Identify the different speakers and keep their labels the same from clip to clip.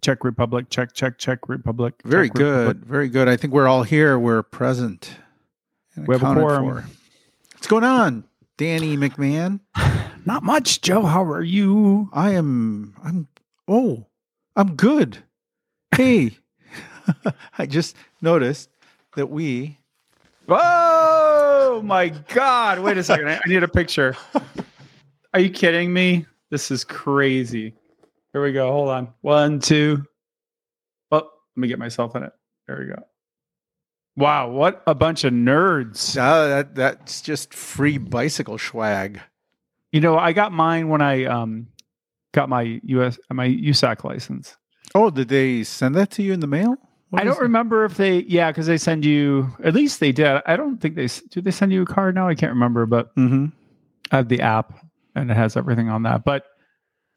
Speaker 1: Czech Republic. Czech, Czech, Czech Republic.
Speaker 2: Very
Speaker 1: Czech
Speaker 2: good.
Speaker 1: Republic.
Speaker 2: Very good. I think we're all here. We're present.
Speaker 1: We have a quorum.
Speaker 2: for. What's going on, Danny McMahon?
Speaker 1: Not much, Joe. How are you?
Speaker 2: I am. I'm. Oh, I'm good. Hey, I just noticed that we.
Speaker 1: Oh my God. Wait a second. I I need a picture. Are you kidding me? This is crazy. Here we go. Hold on. One, two. Oh, let me get myself in it. There we go. Wow. What a bunch of nerds.
Speaker 2: Uh, that that's just free bicycle swag.
Speaker 1: You know, I got mine when I um got my US my USAC license.
Speaker 2: Oh, did they send that to you in the mail? What
Speaker 1: I don't remember if they yeah, because they send you at least they did. I don't think they do they send you a card now? I can't remember, but?
Speaker 2: Mhm.
Speaker 1: I have the app and it has everything on that. But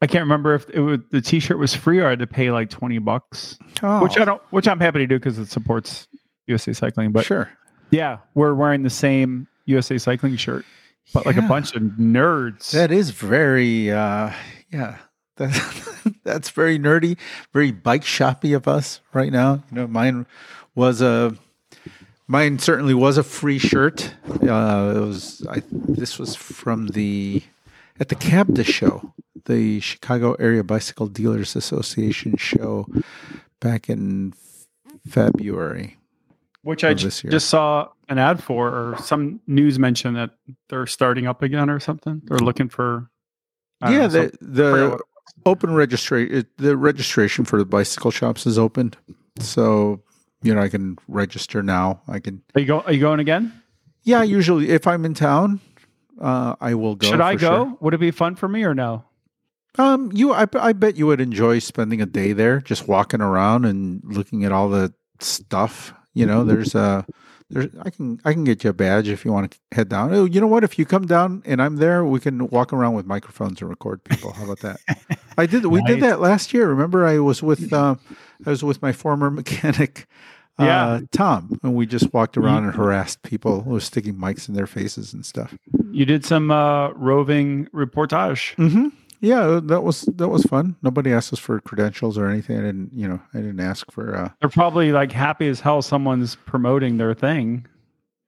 Speaker 1: I can't remember if it was, the T-shirt was free or I had to pay like twenty bucks,
Speaker 2: Oh,
Speaker 1: which I don't, which I'm happy to do because it supports USA Cycling. But
Speaker 2: sure.
Speaker 1: yeah, we're wearing the same USA Cycling shirt, but like a bunch of nerds.
Speaker 2: That is very, uh, yeah, that's, that's very nerdy, very bike shoppy of us right now. You know, mine was a, mine certainly was a free shirt. Uh, it was, I, this was from the, at the CABDA show, the Chicago Area Bicycle Dealers Association show back in February.
Speaker 1: which I just saw an ad for, or some news mention that they're starting up again or something. They're looking for. I
Speaker 2: yeah,
Speaker 1: know,
Speaker 2: the, the open registration the registration for the bicycle shops is opened so you know i can register now i can
Speaker 1: are you go? Are you going again?
Speaker 2: yeah usually if i'm in town uh i will go
Speaker 1: Should I go?
Speaker 2: sure.
Speaker 1: Would it be fun for me or no?
Speaker 2: um you I, I bet you would enjoy spending a day there just walking around and looking at all the stuff you know there's uh there's i can i can get you a badge if you want to head down oh you know what if you come down and i'm there we can walk around with microphones and record people how about that I did. We did that last year. Remember, I was with uh, I was with my former mechanic, uh,
Speaker 1: Yeah.
Speaker 2: Tom, and we just walked around and harassed people who were sticking mics in their faces and stuff.
Speaker 1: You did some uh, roving reportage.
Speaker 2: Mm-hmm. Yeah, that was that was fun. Nobody asked us for credentials or anything. I didn't, you know, I didn't ask for. Uh,
Speaker 1: They're probably like happy as hell someone's promoting their thing.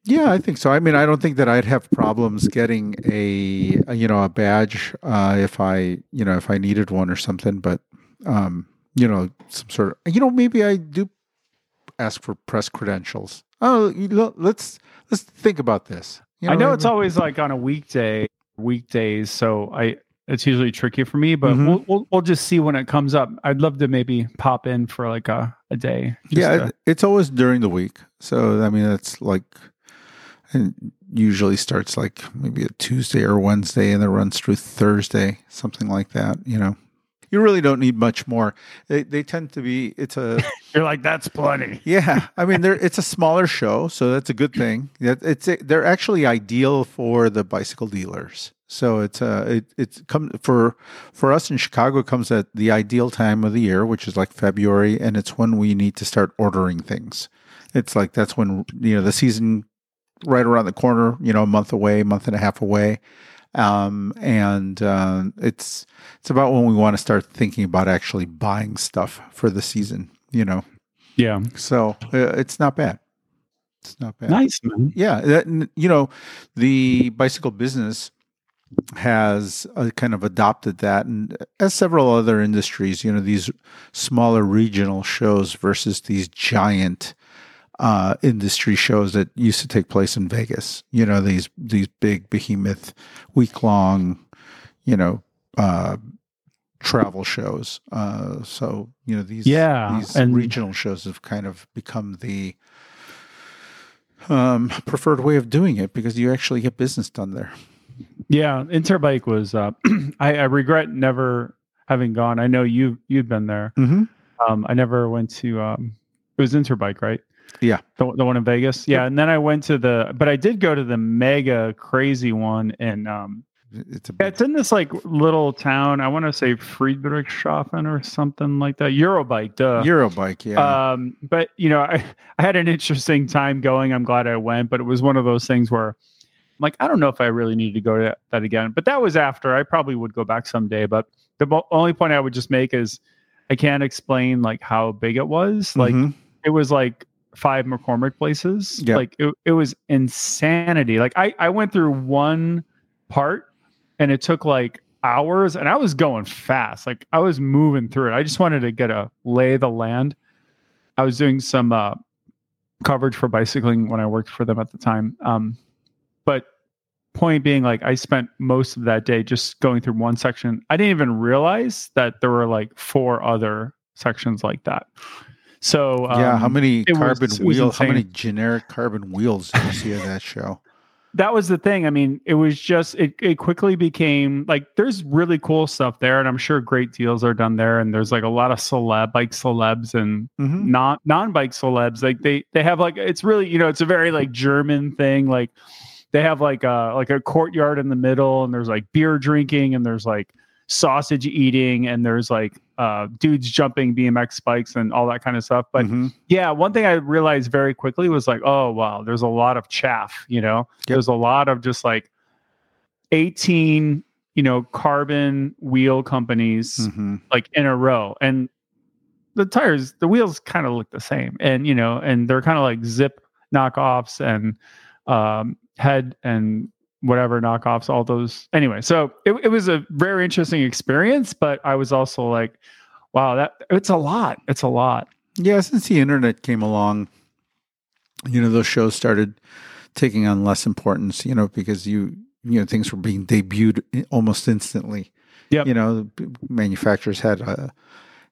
Speaker 2: yeah, I think so. I mean, I don't think that I'd have problems getting a, a you know a badge uh, if I you know if I needed one or something. But um, you know, some sort of you know maybe I do ask for press credentials. Oh, let's let's think about this. You
Speaker 1: I know it's
Speaker 2: mean?
Speaker 1: always like on a weekday, weekdays, so I it's usually tricky for me. But
Speaker 2: Mhm.
Speaker 1: we'll, we'll we'll just see when it comes up. I'd love to maybe pop in for like a, a day.
Speaker 2: yeah,
Speaker 1: to-
Speaker 2: it, it's always during the week. So I mean, that's like it usually starts like maybe a Tuesday or Wednesday, and then runs through Thursday, something like that. You know, you really don't need much more. They they tend to be. It's a
Speaker 1: you're like that's plenty.
Speaker 2: yeah. I mean, they're it's a smaller show, so that's a good thing. It's they're actually ideal for the bicycle dealers. So it's uh it it's come for for us in Chicago it comes at the ideal time of the year, which is like February, and it's when we need to start ordering things. It's like that's when you know the season right around the corner, you know, a month away, month and a half away. Um, and uh, it's it's about when we want to start thinking about actually buying stuff for the season, you know.
Speaker 1: Yeah,
Speaker 2: So uh, it's not bad. It's not bad.
Speaker 1: nice man.
Speaker 2: Yeah, that, you know, the bicycle business has uh, kind of adopted that, and as several other industries, you know, these smaller regional shows versus these giant uh, industry shows that used to take place in Vegas. You know, these these big behemoth week long, you know, uh, travel shows. Uh, so you know these
Speaker 1: Yeah,
Speaker 2: these
Speaker 1: and-
Speaker 2: regional shows have kind of become the um, preferred way of doing it because you actually get business done there.
Speaker 1: Yeah, Interbike was. Uh, I, I regret never having gone. I know you you've been there.
Speaker 2: Mm-hmm.
Speaker 1: Um, I never went to. Um, it was Interbike, right?
Speaker 2: Yeah.
Speaker 1: the, the one in Vegas. Yeah, and then I went to the, but I did go to the mega crazy one, and um,
Speaker 2: It's a
Speaker 1: yeah, it's in this like little town. I want to say Friedrichshafen or something like that. Eurobike, duh.
Speaker 2: Eurobike, yeah.
Speaker 1: Um, but you know, I, I had an interesting time going. I'm glad I went, but it was one of those things where I'm like, I don't know if I really need to go to that again. But that was after. I probably would go back someday. But the mo- only point I would just make is I can't explain like how big it was. Like
Speaker 2: Mhm.
Speaker 1: it was like five McCormick places.
Speaker 2: Yep.
Speaker 1: Like it, it was insanity. Like I, I went through one part and it took like hours and I was going fast. Like I was moving through it. I just wanted to get a lay of the land. I was doing some uh, coverage for bicycling when I worked for them at the time. Um, but point being like I spent most of that day just going through one section. I didn't even realize that there were like four other sections like that. So
Speaker 2: yeah, how
Speaker 1: um,
Speaker 2: many carbon
Speaker 1: was
Speaker 2: wheels? How many generic carbon wheels did you see at that show?
Speaker 1: that was the thing. I mean, it was just it, it quickly became like there's really cool stuff there, and I'm sure great deals are done there. And there's like a lot of celeb bike celebs and
Speaker 2: Mhm.
Speaker 1: non non bike celebs. Like they they have like it's really you know it's a very like German thing. Like they have like a like a courtyard in the middle, and there's like beer drinking, and there's like sausage eating, and there's like uh dudes jumping BMX bikes and all that kind of stuff. But
Speaker 2: Mhm.
Speaker 1: yeah, one thing I realized very quickly was like, oh wow, there's a lot of chaff, you know. There's a lot of just like 18, you know, carbon wheel companies
Speaker 2: Mhm.
Speaker 1: like in a row. And the tires, the wheels kind of look the same. And you know, and they're kind of like Zipp knockoffs and um HED and whatever knockoffs, all those anyway. So it, it was a very interesting experience, but I was also like, wow, that it's a lot. It's a lot.
Speaker 2: Yeah, since the internet came along, you know, those shows started taking on less importance, you know, because you, you know, things were being debuted almost instantly.
Speaker 1: Yeah,
Speaker 2: You know, manufacturers had a,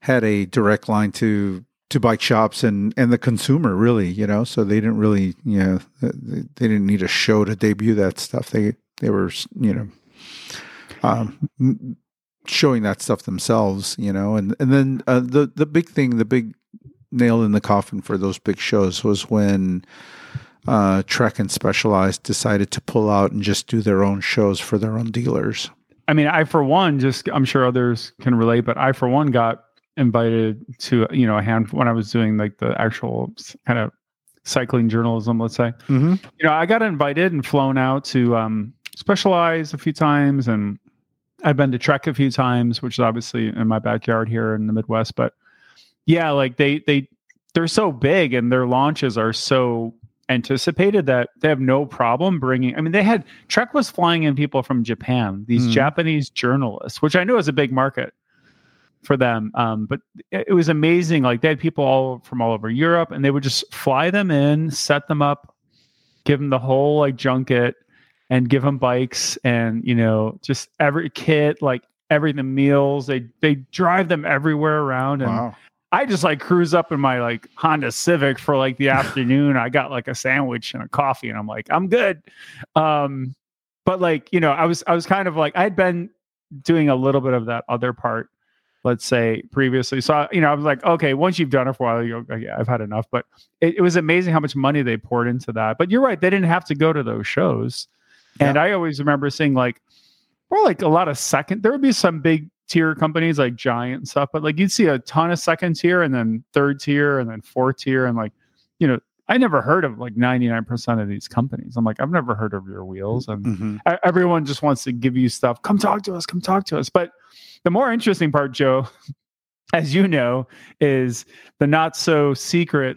Speaker 2: had a direct line to, to bike shops and, and the consumer really, you know, so they didn't really, you know, they, didn't need a show to debut that stuff. They, they were, you know, um, showing that stuff themselves, you know, and, and then uh, the, the big thing, the big nail in the coffin for those big shows was when uh, Trek and Specialized decided to pull out and just do their own shows for their own dealers.
Speaker 1: I mean, I for one, just I'm sure others can relate, but I for one got invited to you know a hand when I was doing like the actual kind of cycling journalism, let's say.
Speaker 2: Mm-hmm.
Speaker 1: You know, I got invited and flown out to um, Specialized a few times, and I've been to Trek a few times, which is obviously in my backyard here in the Midwest. But yeah, like they they they're so big and their launches are so anticipated that they have no problem bringing. I mean, they had Trek was flying in people from Japan, these
Speaker 2: Mhm.
Speaker 1: Japanese journalists, which I know is a big market for them. Um, but it, was amazing. Like they had people all from all over Europe, and they would just fly them in, set them up, give them the whole like junket, and give them bikes, and you know, just every kit, like every the meals. They they drive them everywhere around, and
Speaker 2: Wow.
Speaker 1: I just like cruise up in my like Honda Civic for like the afternoon. I got like a sandwich and a coffee, and I'm like, I'm good. Um, but like you know, I was I was kind of like I'd been doing a little bit of that other part, let's say previously. So I- you know, I was like, okay, once you've done it for a while, you go, yeah, I've had enough. But it, it was amazing how much money they poured into that. But you're right, they didn't have to go to those shows. And I always remember seeing like, or like a lot of second. There would be some big tier companies like Giant and stuff, but like you'd see a ton of second tier and then third tier and then fourth tier and like, you know, I never heard of like 99% of these companies. I'm like, I've never heard of your wheels. And
Speaker 2: hmm
Speaker 1: e- everyone just wants to give you stuff. Come talk to us. Come talk to us. But the more interesting part, Joe, as you know, is the not so secret,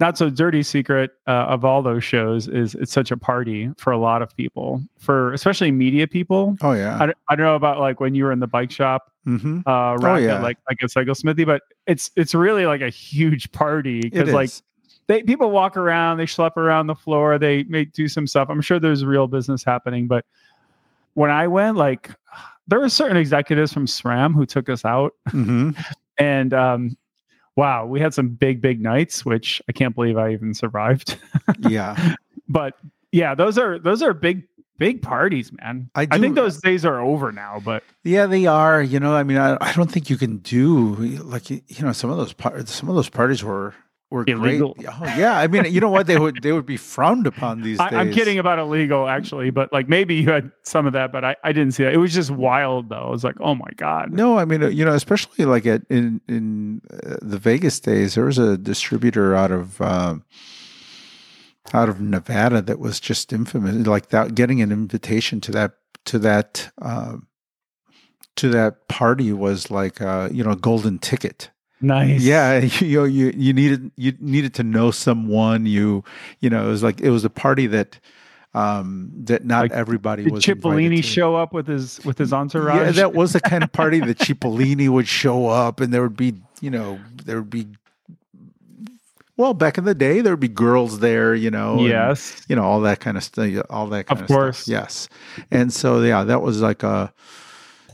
Speaker 1: not so dirty secret uh, of all those shows is it's such a party for a lot of people, for especially media people.
Speaker 2: Oh yeah.
Speaker 1: I, don't- I don't know about like when you were in the bike shop,
Speaker 2: hmm
Speaker 1: uh, racket,
Speaker 2: yeah.
Speaker 1: like like a cycle smithy, but it's it's really like a huge party because like. They people walk around, they schlep around the floor, they may do some stuff. I'm sure there's real business happening, but when I went, like there were certain executives from SRAM who took us out,
Speaker 2: hmm
Speaker 1: and um, wow, we had some big big nights, which I can't believe I even survived.
Speaker 2: yeah.
Speaker 1: but yeah, those are those are big big parties, man.
Speaker 2: I
Speaker 1: I think those days are over now, but
Speaker 2: Yeah, they are. You know, I mean, I, I don't think you can do like you know some of those par- some of those parties were were
Speaker 1: Illegal.
Speaker 2: great. Oh, yeah, I mean, you know what they would they would be frowned upon these
Speaker 1: I,
Speaker 2: days.
Speaker 1: I'm kidding about illegal, actually. But like maybe you had some of that, but I, I didn't see that. It was just wild, though. I was like, oh my god.
Speaker 2: No, I mean, uh, you know, especially like at in in uh, the Vegas days, there was a distributor out of um, out of Nevada that was just infamous, like that getting an invitation to that to that um to that party was like uh, you know a golden ticket.
Speaker 1: Nice.
Speaker 2: Yeah, you you you needed you needed to know someone. You you know it was like it was a party that um that not
Speaker 1: Like,
Speaker 2: everybody
Speaker 1: Did
Speaker 2: was.
Speaker 1: Cipollini show up with his with his entourage?
Speaker 2: Yeah, that was the kind of party that Cipollini would show up, and there would be you know there would be. Well, back in the day, there would be girls there, you know. and,
Speaker 1: yes.
Speaker 2: you know all that kind of stuff all that kind
Speaker 1: Of
Speaker 2: of,
Speaker 1: course.
Speaker 2: stuff yes and so yeah that was like a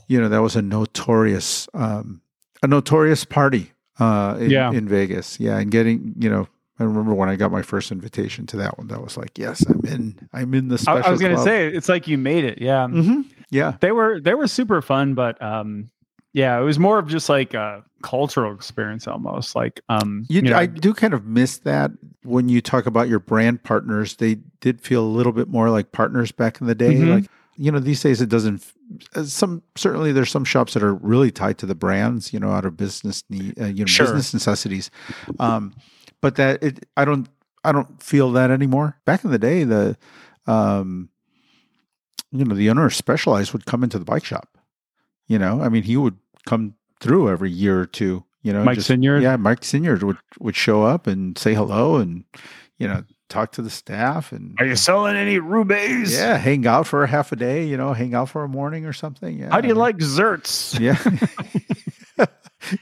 Speaker 2: you know that was a notorious um a notorious party uh in,
Speaker 1: Yeah.
Speaker 2: in vegas yeah and getting you know i remember when i got my first invitation to that one that was like yes i'm in i'm in the
Speaker 1: I,
Speaker 2: special
Speaker 1: I was gonna say it's like you made it. Yeah.
Speaker 2: Mhm. yeah
Speaker 1: They were they were super fun, but um yeah, it was more of just like a cultural experience almost. Like um
Speaker 2: you,
Speaker 1: you know,
Speaker 2: i do kind of miss that when you talk about your brand partners they did feel a little bit more like partners back in the day
Speaker 1: Mhm.
Speaker 2: like you know these days it doesn't uh, some certainly there's some shops that are really tied to the brands you know out of business need uh, you know
Speaker 1: Sure.
Speaker 2: business necessities um but that it i don't i don't feel that anymore back in the day the um you know the owner specialized would come into the bike shop you know i mean he would come through every year or two you know
Speaker 1: Mike Sinyard?
Speaker 2: yeah mike Sinyard would would show up and say hello and you know talk to the staff and
Speaker 1: are you selling any rubies?
Speaker 2: yeah hang out for a half a day you know hang out for a morning or something yeah
Speaker 1: How do you like Zertz?
Speaker 2: yeah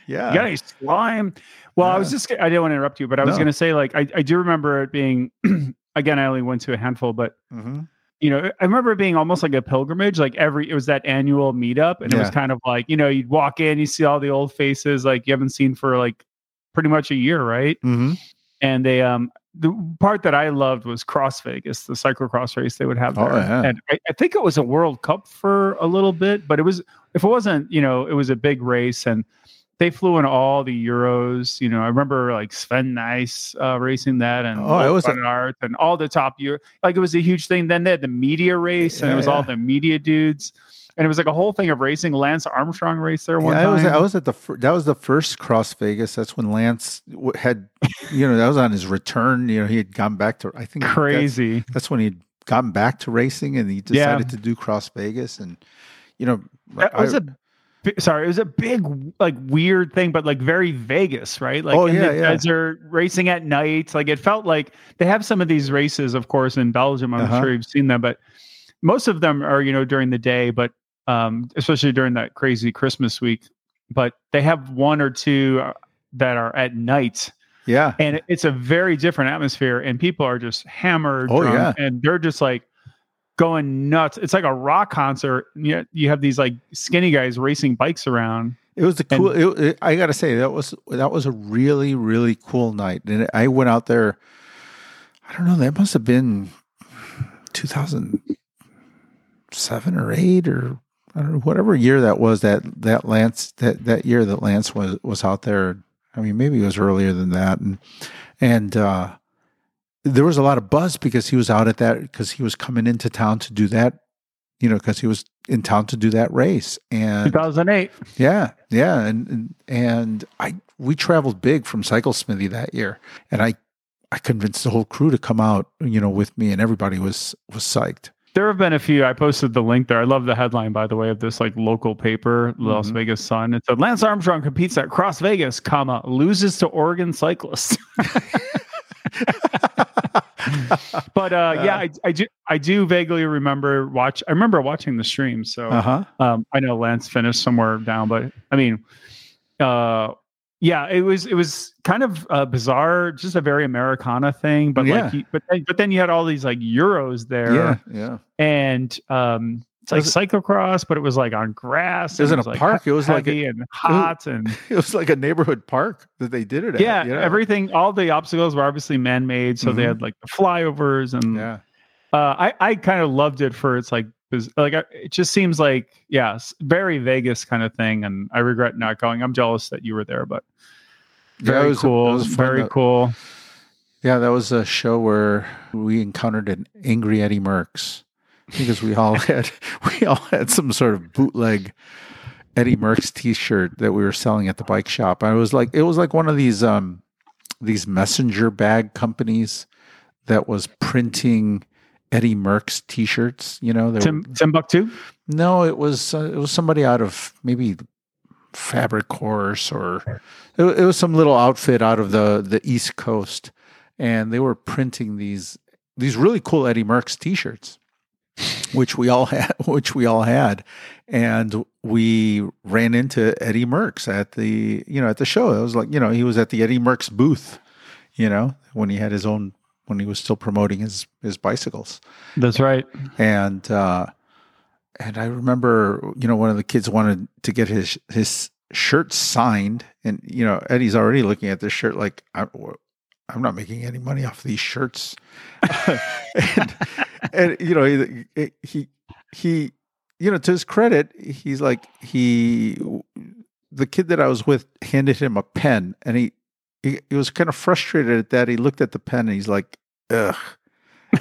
Speaker 2: yeah
Speaker 1: You got any slime? Well, I was just I didn't want to interrupt you, but I was
Speaker 2: No.
Speaker 1: gonna say like I, I do remember it being again, I only went to a handful, but
Speaker 2: Mhm.
Speaker 1: you know, I remember it being almost like a pilgrimage. Like every, it was that annual meetup, and it was kind of like you know, you'd walk in, you see all the old faces like you haven't seen for like pretty much a year, right?
Speaker 2: Mhm.
Speaker 1: And they, um, the part that I loved was Cross Vegas, the cyclocross race they would have
Speaker 2: Oh,
Speaker 1: there,
Speaker 2: yeah.
Speaker 1: and I, I think it was a World Cup for a little bit, but it was if it wasn't, you know, it was a big race and. They flew in all the Euros. You know, I remember like Sven Nys uh, racing that, and
Speaker 2: Oh, it was a-
Speaker 1: art and all the top Euro. Like it was a huge thing. Then they had the media race, and
Speaker 2: Yeah,
Speaker 1: it was all the media dudes, and it was like a whole thing of racing. Lance Armstrong raced there one
Speaker 2: Yeah, I was
Speaker 1: time.
Speaker 2: I was at the fir- that was the first Cross Vegas. That's when Lance w- had, you know, that was on his return. You know, he had gone back to I think that's-
Speaker 1: Crazy.
Speaker 2: That's, when he'd gotten back to racing, and he
Speaker 1: Yeah.
Speaker 2: decided to do Cross Vegas. And you know,
Speaker 1: That
Speaker 2: I-
Speaker 1: was a sorry, it was a big like weird thing, but like very Vegas, right? Like
Speaker 2: Oh,
Speaker 1: in
Speaker 2: yeah,
Speaker 1: the
Speaker 2: yeah.
Speaker 1: desert, racing at night. Like it felt like they have some of these races, of course, in Belgium. I'm
Speaker 2: Uh-huh.
Speaker 1: sure you've seen them, but most of them are you know during the day, but um, especially during that crazy Christmas week. But they have one or two uh, that are at night,
Speaker 2: yeah,
Speaker 1: and it's a very different atmosphere, and people are just hammered,
Speaker 2: Oh,
Speaker 1: drunk, and they're just like going nuts. It's like a rock concert. and Yet you have these like skinny guys racing bikes around.
Speaker 2: it was the
Speaker 1: and-
Speaker 2: cool. It, it- I got to say that was that was a really really cool night, and I went out there. I don't know. That must have been two thousand seven or eight or I don't know whatever year that was. That that Lance that that year that Lance was was out there. I mean, maybe it was earlier than that, and and uh, there was a lot of buzz because he was out at that because he was coming into town to do that. You know, because he was in town to do that race, and
Speaker 1: 2008.
Speaker 2: yeah, yeah, and and, and I we traveled big from Cycle Smithy that year, and I I convinced the whole crew to come out, you know, with me, and everybody was was psyched.
Speaker 1: There have been a few. I posted the link there. I love the headline, by the way, of this like local paper, Las
Speaker 2: Mhm.
Speaker 1: Vegas Sun. It said Lance Armstrong competes at Cross Vegas, comma loses to Oregon cyclists. but uh, yeah, I, I do I do vaguely remember watch. I remember watching the stream. So
Speaker 2: Uh huh.
Speaker 1: Um, I know Lance finished somewhere down, but I mean, uh, yeah, it was it was kind of uh, bizarre, just a very Americana thing. But
Speaker 2: Yeah.
Speaker 1: like, you, but then, but then you had all these like Euros there,
Speaker 2: Yeah, yeah.
Speaker 1: and um, it's like
Speaker 2: Was
Speaker 1: cyclocross, but it was like on grass.
Speaker 2: It was in a park. It was like a-
Speaker 1: and hot, and
Speaker 2: It was like a neighborhood park that they did it at.
Speaker 1: yeah,
Speaker 2: you know?
Speaker 1: everything. All the obstacles were obviously man made, so they
Speaker 2: Mhm.
Speaker 1: had like the flyovers and
Speaker 2: Yeah,
Speaker 1: uh, I I kind of loved it for its like bus- like it just seems like yeah, very Vegas kind of thing, and I regret not going. I'm jealous that you were there, but very
Speaker 2: it was-
Speaker 1: cool,
Speaker 2: was
Speaker 1: very
Speaker 2: to-
Speaker 1: cool.
Speaker 2: yeah. That was a show where we encountered an angry Eddy Merckx because we all had we all had some sort of bootleg Eddy Merckx T-shirt that we were selling at the bike shop. I was like, it was like one of these um these messenger bag companies that was printing Eddy Merckx T-shirts. You know,
Speaker 1: Tim Timbuktu.
Speaker 2: no, it was uh, it was somebody out of maybe Fabric Horse or it, it was some little outfit out of the the East Coast, and they were printing these these really cool Eddy Merckx T-shirts, which we all had, which we all had, and we ran into Eddy Merckx at the you know at the show. It was like you know he was at the Eddie Merckx booth, you know when he had his own when he was still promoting his his bicycles
Speaker 1: That's right.
Speaker 2: and uh and I remember, you know, one of the kids wanted to get his his shirt signed, and you know, Eddy's already looking at this shirt like, I'm, I'm not making any money off these shirts, and, and you know, he, he he, you know, to his credit, he's like he, the kid that I was with handed him a pen, and he he, he was kind of frustrated at that. He looked at the pen, and he's like, ugh,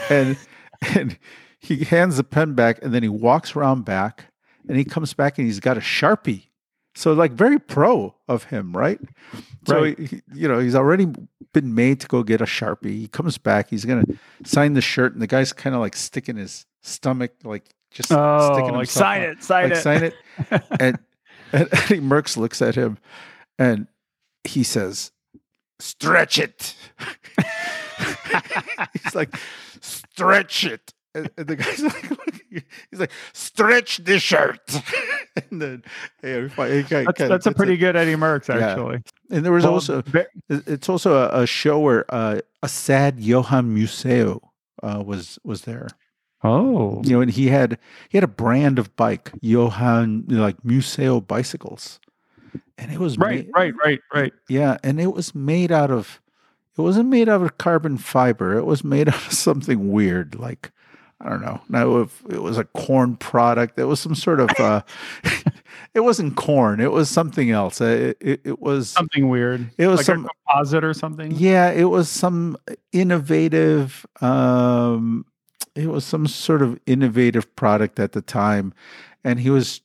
Speaker 2: and and he hands the pen back and then he walks around back and he comes back and he's got a sharpie. So like very pro of him right? So
Speaker 1: Right.
Speaker 2: he, you know he's already been made to go get a sharpie. He comes back he's gonna sign the shirt and the guy's kind of like sticking his stomach like just
Speaker 1: Oh,
Speaker 2: sticking
Speaker 1: like sign it, sign
Speaker 2: like
Speaker 1: it.
Speaker 2: sign it. And, and Eddy Merckx looks at him and he says stretch it he's like, stretch it. And, and the guy's like, he's like, stretch the shirt. and then, yeah, we find- it kinda-
Speaker 1: That's,
Speaker 2: kinda
Speaker 1: that's a pretty good Eddy Merckx,
Speaker 2: Yeah.
Speaker 1: actually.
Speaker 2: And there was
Speaker 1: Well,
Speaker 2: also, it's also a, a show where uh, a sad Johan Museeuw uh, was was there.
Speaker 1: oh,
Speaker 2: You know, and he had he had a brand of bike, Johan like Museeuw bicycles, and it was
Speaker 1: right,
Speaker 2: made-
Speaker 1: right, right, right.
Speaker 2: yeah, and it was made out of it wasn't made out of carbon fiber. It was made out of something weird, like I don't know. Now if it was a corn product, it was some sort of uh it wasn't corn, it was something else. Uh, It, it, it was
Speaker 1: Something weird.
Speaker 2: it was
Speaker 1: like
Speaker 2: some
Speaker 1: composite or something.
Speaker 2: yeah, it was some innovative um it was some sort of innovative product at the time and he was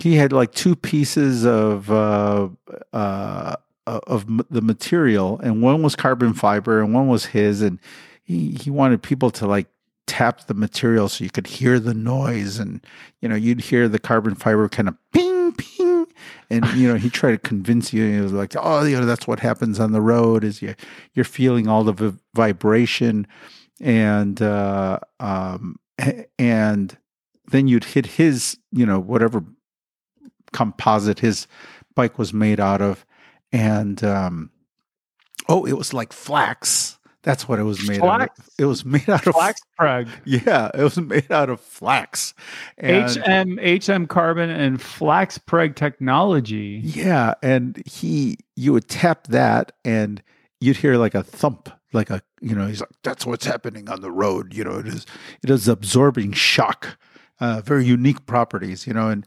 Speaker 2: he had like two pieces of uh uh of the material and one was carbon fiber and one was his and he he wanted people to like tap the material so you could hear the noise and you know you'd hear the carbon fiber kind of ping ping and you know he tried to convince you he was like oh you know that's what happens on the road is you you're feeling all the v- vibration and uh um and then you'd hit his you know whatever composite his bike was made out of and um oh it was like flax that's what it was made out of it was made out of
Speaker 1: Flax Preg.
Speaker 2: yeah it was made out of flax and
Speaker 1: HM HM carbon and flax preg technology.
Speaker 2: yeah and he you would tap that and you'd hear like a thump like a you know he's like that's what's happening on the road you know it is it is absorbing shock uh very unique properties you know and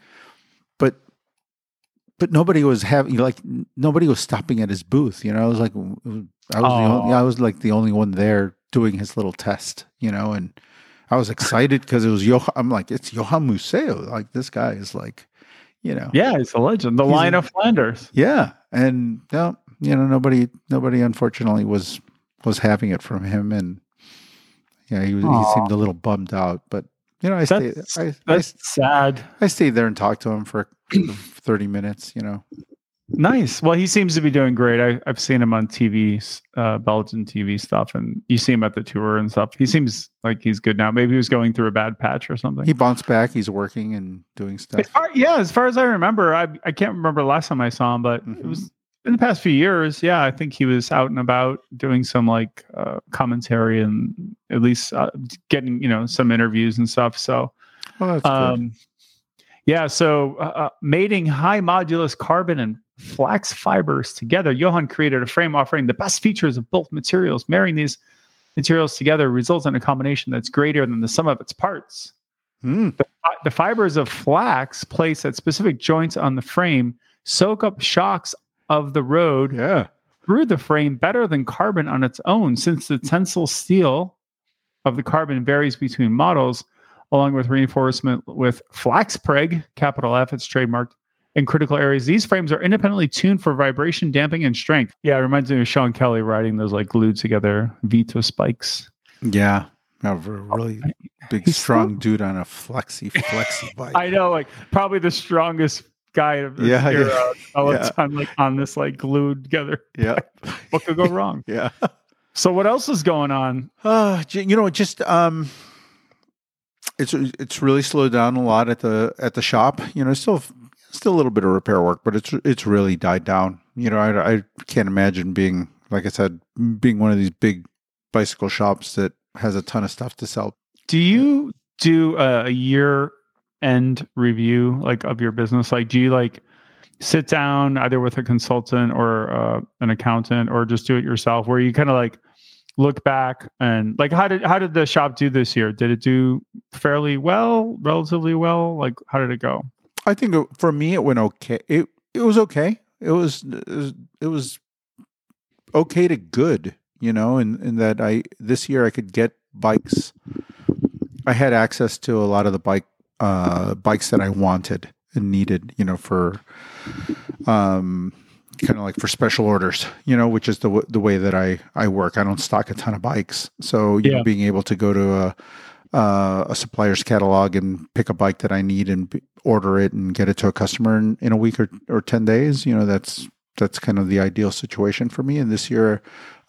Speaker 2: but nobody was having like nobody was stopping at his booth you know i was like i was the only i was like the only one there doing his little test you know and i was excited because it was Johan, i'm like it's johan museeuw like this guy is like you know
Speaker 1: Yeah, it's a legend. The
Speaker 2: He's
Speaker 1: Lion
Speaker 2: a-
Speaker 1: of Flanders.
Speaker 2: yeah, and no, you know, nobody, nobody, unfortunately, was was having it from him, and yeah, he was, he seemed a little bummed out. But you know, I stayed,
Speaker 1: That's,
Speaker 2: I, I,
Speaker 1: that's sad.
Speaker 2: I stayed there and talked to him for thirty minutes. You know,
Speaker 1: Nice. Well, he seems to be doing great. I, I've seen him on TV, uh, Belgian TV stuff, and you see him at the tour and stuff. He seems like he's good now. Maybe he was going through a bad patch or something.
Speaker 2: he bounced back. He's working and doing stuff.
Speaker 1: As far, yeah, as far as I remember, I I can't remember the last time I saw him, but it
Speaker 2: Mhm.
Speaker 1: was in the past few years. Yeah, I think he was out and about doing some like uh, commentary and at least uh, getting you know some interviews and stuff. So
Speaker 2: Oh,
Speaker 1: um, yeah, so uh, uh, mating high modulus carbon and flax fibers together, Johan created a frame offering the best features of both materials. Marrying these materials together results in a combination that's greater than the sum of its parts.
Speaker 2: Hmm.
Speaker 1: Fi- The fibers of flax placed at specific joints on the frame soak up shocks of the road
Speaker 2: Yeah,
Speaker 1: through the frame better than carbon on its own, since the tensile steel of the carbon varies between models, along with reinforcement with flax preg, capital F, it's trademarked, in critical areas. These frames are independently tuned for vibration, damping, and strength. Yeah, it reminds me of Sean Kelly riding those like glued together Vitus bikes.
Speaker 2: yeah, a really uh, big,
Speaker 1: He's
Speaker 2: strong dude on a flexi flexi bike.
Speaker 1: I know, like probably the strongest guy of this
Speaker 2: Yeah,
Speaker 1: era
Speaker 2: yeah.
Speaker 1: all the
Speaker 2: Yeah.
Speaker 1: time, like on this like glued together.
Speaker 2: yeah,
Speaker 1: What could go wrong?
Speaker 2: yeah.
Speaker 1: So what else is going on?
Speaker 2: Uh, you know, just um, it's it's really slowed down a lot at the at the shop. You know, still still a little bit of repair work, but it's it's really died down. You know, I I can't imagine being like I said, being one of these big bicycle shops that has a ton of stuff to sell.
Speaker 1: Do you do a year end review like of your business? Like, do you like sit down either with a consultant or uh, an accountant, or just do it yourself, where you kind of like look back and like how did how did the shop do this year? Did it do fairly well, relatively well? Like, how did it go?
Speaker 2: I think for me it went okay. It it was okay. It was it was, okay to good, you know, and in, that I this year I could get bikes. I had access to a lot of the bike uh bikes that I wanted and needed, you know, for um kind of like for special orders, you know, which is the w- the way that I I work. I don't stock a ton of bikes. So, you
Speaker 1: Yeah.
Speaker 2: know, being able to go to a uh, a supplier's catalog and pick a bike that I need and b- order it and get it to a customer in, in a week or, or 10 days, you know, that's, that's kind of the ideal situation for me. And this year,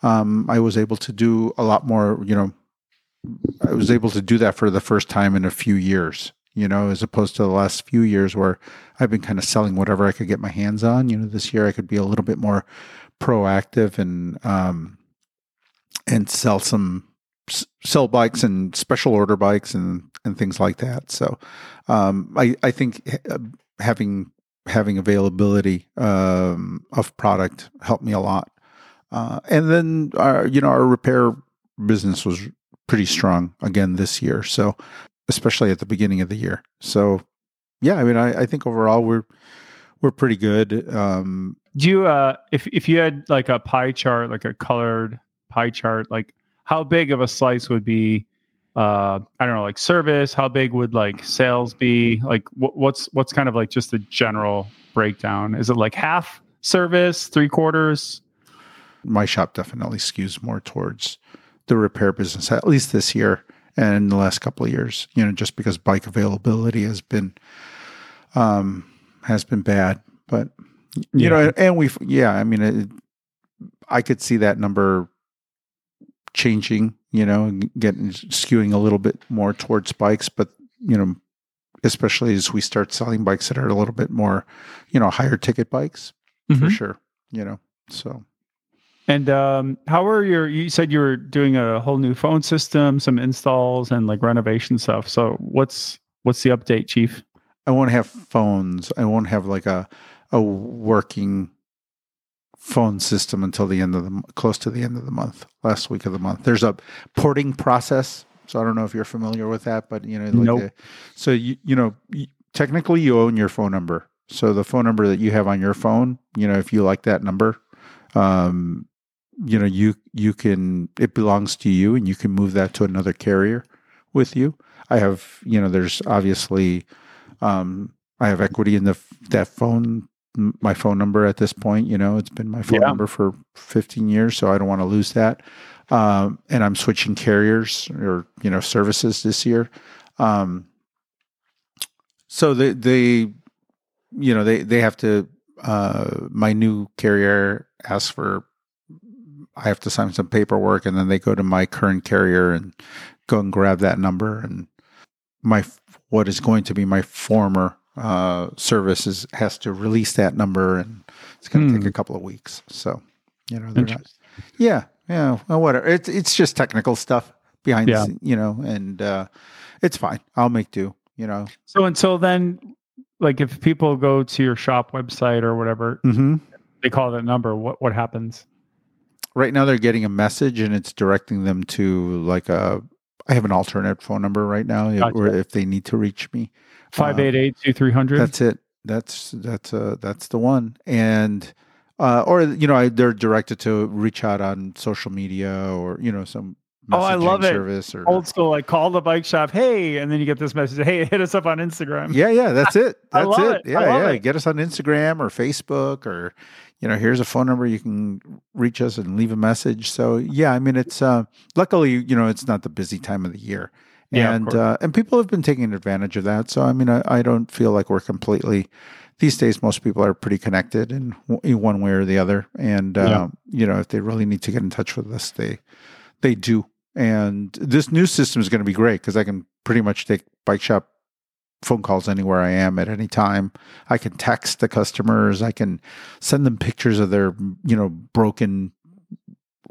Speaker 2: um, I was able to do a lot more, you know, I was able to do that for the first time in a few years, you know, as opposed to the last few years where I've been kind of selling whatever I could get my hands on. You know, this year I could be a little bit more proactive and, um, and sell some sell bikes and special order bikes and and things like that. So um, I I think uh, having having availability um, of product helped me a lot. Uh, and then our you know our repair business was pretty strong again this year. So especially at the beginning of the year. So yeah, I mean I, I think overall we're we're pretty good. Um,
Speaker 1: Do you uh if if you had like a pie chart, like a colored pie chart, like how big of a slice would be uh I don't know, like service, how big would like sales be? Like wh- what's what's kind of like just the general breakdown? Is it like half service, three quarters?
Speaker 2: my shop definitely skews more towards the repair business, at least this year and in the last couple of years. You know, just because bike availability has been um, has been bad, but you
Speaker 1: Yeah.
Speaker 2: know, and we, yeah, I mean, it, I could see that number changing. You know, and getting skewing a little bit more towards bikes, but you know, especially as we start selling bikes that are a little bit more, you know, higher ticket bikes for
Speaker 1: Mhm.
Speaker 2: sure. You know, so.
Speaker 1: And um how are your you said you were doing a whole new phone system, some installs and like renovation stuff. So what's what's the update, chief?
Speaker 2: I won't have phones. I won't have like a a working phone system until the end of the close to the end of the month, last week of the month. There's a porting process. So I don't know if you're familiar with that, but you know, like
Speaker 1: Nope.
Speaker 2: the- so you you know, technically you own your phone number. So the phone number that you have on your phone, you know, if you like that number, um, you know, you you can it belongs to you, and you can move that to another carrier with you. I have, you know, there's obviously um, I have equity in the that phone, my phone number at this point. You know, it's been my phone
Speaker 1: Yeah.
Speaker 2: number for 15 years, so I don't want to lose that. Um, and I'm switching carriers or you know services this year. Um, so they they you know they they have to uh, my new carrier asks for I have to sign some paperwork, and then they go to my current carrier and go and grab that number and my what is going to be my former uh, service is, has to release that number, and it's going to
Speaker 1: Hmm.
Speaker 2: take a couple of weeks. So, you know, they're not. Yeah, yeah. Well, whatever. It's it's just technical stuff behind,
Speaker 1: Yeah.
Speaker 2: the you know, and uh, it's fine. I'll make do. You know.
Speaker 1: So until then, like if people go to your shop website or whatever,
Speaker 2: Mm-hmm.
Speaker 1: they call that number, what what happens?
Speaker 2: Right now, they're getting a message, and it's directing them to like a. I have an alternate phone number right now, if,
Speaker 1: Gotcha.
Speaker 2: or if they need to reach me.
Speaker 1: Five eight eight two three hundred.
Speaker 2: That's it. That's that's uh that's the one. And uh or you know, I, they're directed to reach out on social media or you know some
Speaker 1: Oh, I love it.
Speaker 2: service or
Speaker 1: Old school, like call the bike shop, hey, and then you get this message, hey, hit us up on Instagram.
Speaker 2: Yeah, yeah, that's it. That's it.
Speaker 1: it.
Speaker 2: Yeah, yeah.
Speaker 1: it.
Speaker 2: Get us on Instagram or Facebook or you know, here's a phone number you can reach us and leave a message. So yeah, I mean it's uh luckily, you know, it's not the busy time of the year.
Speaker 1: Yeah,
Speaker 2: and uh, and people have been taking advantage of that. So I mean I, I don't feel like we're completely these days most people are pretty connected in, in one way or the other. And uh,
Speaker 1: Yeah.
Speaker 2: you know, if they really need to get in touch with us, they they do. And this new system is going to be great because I can pretty much take bike shop phone calls anywhere I am at any time. I can text the customers. I can send them pictures of their, you know, broken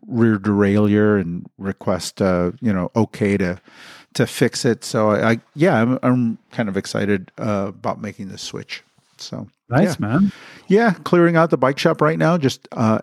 Speaker 2: rear derailleur and request, uh, you know, okay to to fix it. So I, I yeah, I'm, I'm kind of excited uh, about making this switch. So
Speaker 1: Nice, man.
Speaker 2: yeah, clearing out the bike shop right now. Just uh,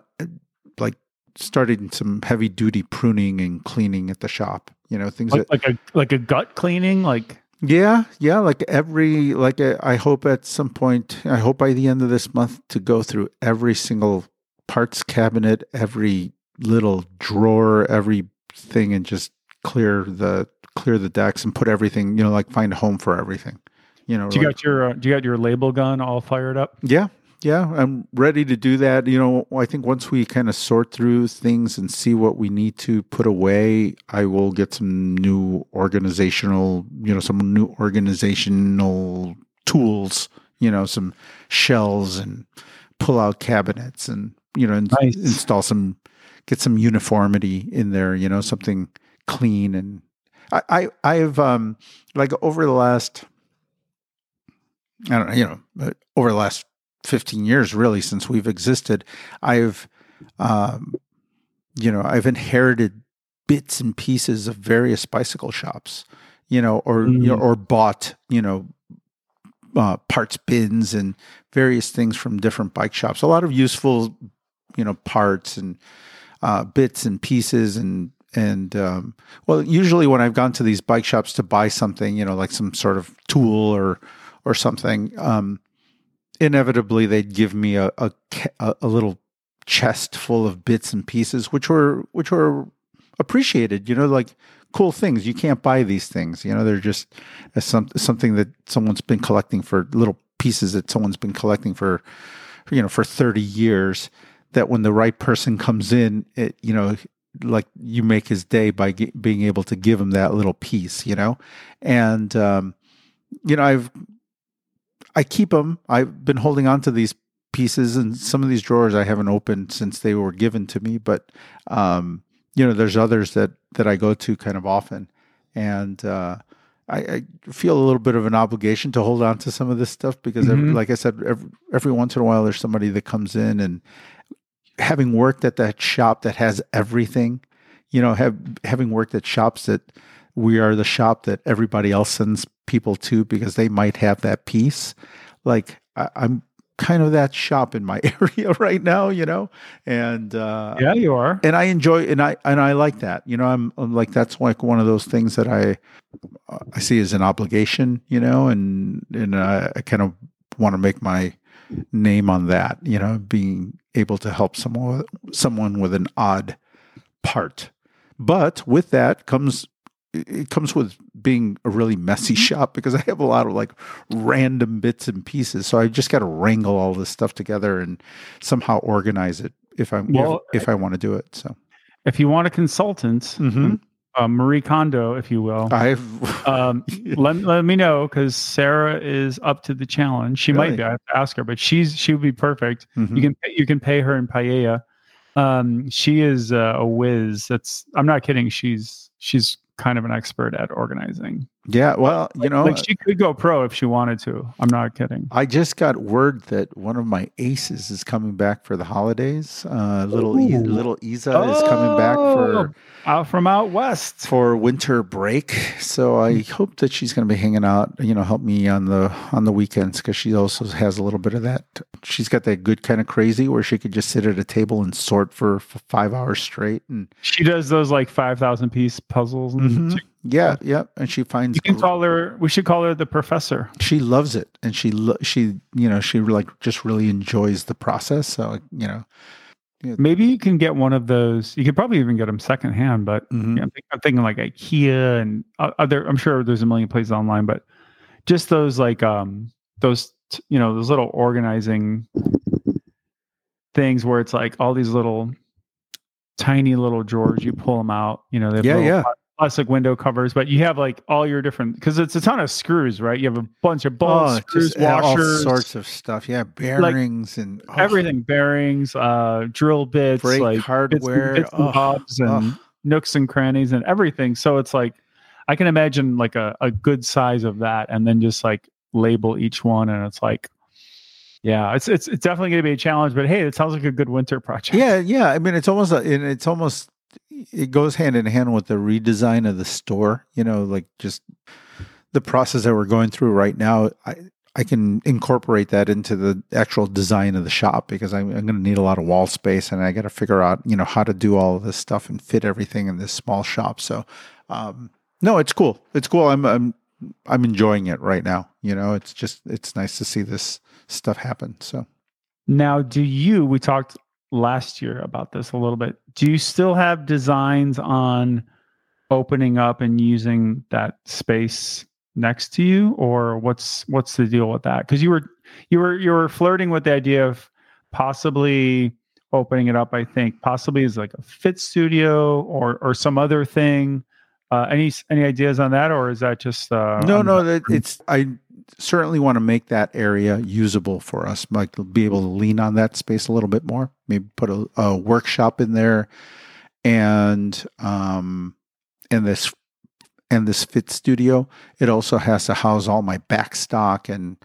Speaker 2: like starting some heavy duty pruning and cleaning at the shop. You know, things that
Speaker 1: Like, like a like a gut cleaning, like
Speaker 2: yeah, yeah. Like every, like uh, I hope at some point, I hope by the end of this month to go through every single parts cabinet, every little drawer, everything, and just clear the clear the decks and put everything. You know, like find a home for everything. You know,
Speaker 1: do you
Speaker 2: like-
Speaker 1: got your uh, do you got your label gun all fired up?
Speaker 2: yeah, yeah, I'm ready to do that. You know, I think once we kind of sort through things and see what we need to put away, I will get some new organizational, you know, some new organizational tools, you know, some shells and pull out cabinets and, you know,
Speaker 1: Nice.
Speaker 2: install some, get some uniformity in there, you know, something clean. And I, I, I've, um, like over the last, I don't know, you know, uh, over the last 15 years, really, since we've existed, I've, um, you know, I've inherited bits and pieces of various bicycle shops, you know, or, you know,
Speaker 1: Mm.
Speaker 2: or bought, you know, uh, parts bins and various things from different bike shops. A lot of useful, you know, parts and uh, bits and pieces and and um, well, usually when I've gone to these bike shops to buy something, you know, like some sort of tool or or something, um, inevitably they'd give me a, a a little chest full of bits and pieces, which were which were appreciated. You know, like cool things. You can't buy these things. You know, they're just uh, some something that someone's been collecting for little pieces that someone's been collecting for you know for 30 years that when the right person comes in it you know like you make his day by ge- being able to give him that little piece you know and um you know i've i keep them i've been holding on to these pieces and some of these drawers i haven't opened since they were given to me but um you know there's others that that i go to kind of often and uh I, I feel a little bit of an obligation to hold on to some of this stuff because, every,
Speaker 1: Mhm.
Speaker 2: like I said, every, every once in a while there's somebody that comes in and having worked at that shop that has everything, you know, have having worked at shops that we are the shop that everybody else sends people too because they might have that piece. Like I, I'm kind of that shop in my area right now, you know, and uh,
Speaker 1: Yeah, you are.
Speaker 2: and I enjoy and I and I like that. You know, I'm, I'm like that's like one of those things that I I see as an obligation. You know, and and I, I kind of want to make my name on that. You know, being able to help someone someone with an odd part, but with that comes it comes with being a really messy shop because I have a lot of like random bits and pieces. So I just got to wrangle all this stuff together and somehow organize it if I'm
Speaker 1: Well,
Speaker 2: if, if I want to do it. So
Speaker 1: If you want a consultant,
Speaker 2: Mhm.
Speaker 1: uh, Marie Kondo, if you will,
Speaker 2: I've
Speaker 1: um, let, let me know because Sarah is up to the challenge. She
Speaker 2: Really?
Speaker 1: might be. I have to ask her, but she's she would be perfect.
Speaker 2: Mhm.
Speaker 1: You can you can pay her in paella. Um, she is uh, a whiz. That's I'm not kidding. She's she's kind of an expert at organizing.
Speaker 2: Yeah. Well, you know,
Speaker 1: like she could go pro if she wanted to. I'm not kidding.
Speaker 2: I just got word that one of my aces is coming back for the holidays. Uh, little e- little Isa is coming back for
Speaker 1: Oh, out from out west.
Speaker 2: for winter break. So I hope that she's going to be hanging out, you know, help me on the on the weekends because she also has a little bit of that. She's got that good kind of crazy where she could just sit at a table and sort for, for five hours straight. And
Speaker 1: She does those like five thousand piece puzzles. And
Speaker 2: Mhm. Yeah, yeah, and she finds
Speaker 1: You can call her. We should call her the professor.
Speaker 2: she loves it and she lo- she you know she like just really enjoys the process so you know
Speaker 1: Maybe you can get one of those. You could probably even get them secondhand, but
Speaker 2: Mhm.
Speaker 1: yeah, I'm, think, I'm thinking like IKEA and other. I'm sure there's a million places online, but just those like um those you know those little organizing things where it's like all these little tiny little drawers. You pull them out. You know, they have
Speaker 2: Yeah,
Speaker 1: little
Speaker 2: yeah.
Speaker 1: pla- Plastic window covers, but you have like all your different because it's a ton of screws, right? You have a bunch of bolts,
Speaker 2: Oh,
Speaker 1: screws,
Speaker 2: just all sorts of stuff. Yeah, bearings and oh,
Speaker 1: everything, bearings, uh, drill bits, like bits,
Speaker 2: hardware.
Speaker 1: bits and
Speaker 2: oh,
Speaker 1: and nooks and crannies and everything. So it's like I can imagine like a, a good size of that and then just like label each one and it's like yeah, it's it's, it's definitely gonna be a challenge, but hey, it sounds like a good winter project.
Speaker 2: Yeah, yeah. I mean, it's almost a- it's almost it goes hand in hand with the redesign of the store. You know, like just the process that we're going through right now. I I can incorporate that into the actual design of the shop because I'm, I'm going to need a lot of wall space, and I got to figure out you know how to do all of this stuff and fit everything in this small shop. So, um, no, it's cool. It's cool. I'm I'm I'm enjoying it right now. You know, it's just it's nice to see this stuff happen. So.
Speaker 1: Now, do you we talked last year about this a little bit. Do you still have designs on opening up and using that space next to you or what's what's the deal with that? Cuz you were you were you were flirting with the idea of possibly opening it up, I think, possibly as like a fit studio or or some other thing. Uh, any any ideas on that or is that just uh
Speaker 2: no no that it's i certainly want to make that area usable for us like be able to lean on that space a little bit more maybe put a, a workshop in there. And um and this and this fit studio it also has to house all my back stock and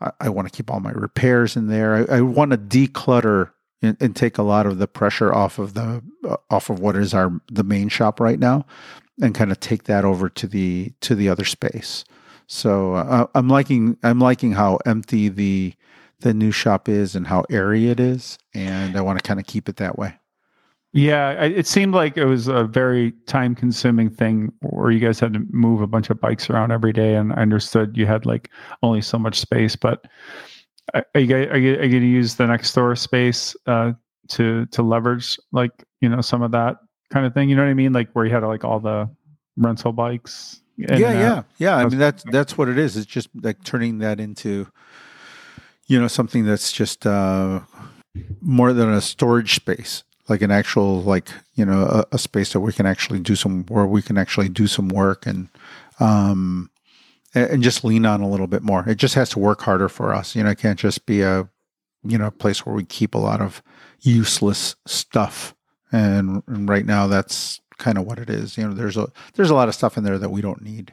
Speaker 2: i, I want to keep all my repairs in there. I, I want to declutter and, and take a lot of the pressure off of the uh, off of what is our the main shop right now and kind of take that over to the to the other space so uh, I'm liking I'm liking how empty the the new shop is and how airy it is, and I want to kind of keep it that way.
Speaker 1: Yeah, it seemed like it was a very time consuming thing where you guys had to move a bunch of bikes around every day. And I understood you had like only so much space, but are you are you, are you going to use the next door space uh, to, to leverage like, you know, some of that kind of thing? You know what I mean? Like where you had like all the rental bikes. In
Speaker 2: yeah,
Speaker 1: and
Speaker 2: yeah, yeah. I mean that's that's what it is. It's just like turning that into, you know, something that's just uh, more than a storage space, like an actual like you know a, a space that we can actually do some where we can actually do some work and um and, and just lean on a little bit more. It just has to work harder for us. You know, it can't just be a you know a place where we keep a lot of useless stuff. And, and right now, that's kind of what it is. You know, there's a there's a lot of stuff in there that we don't need,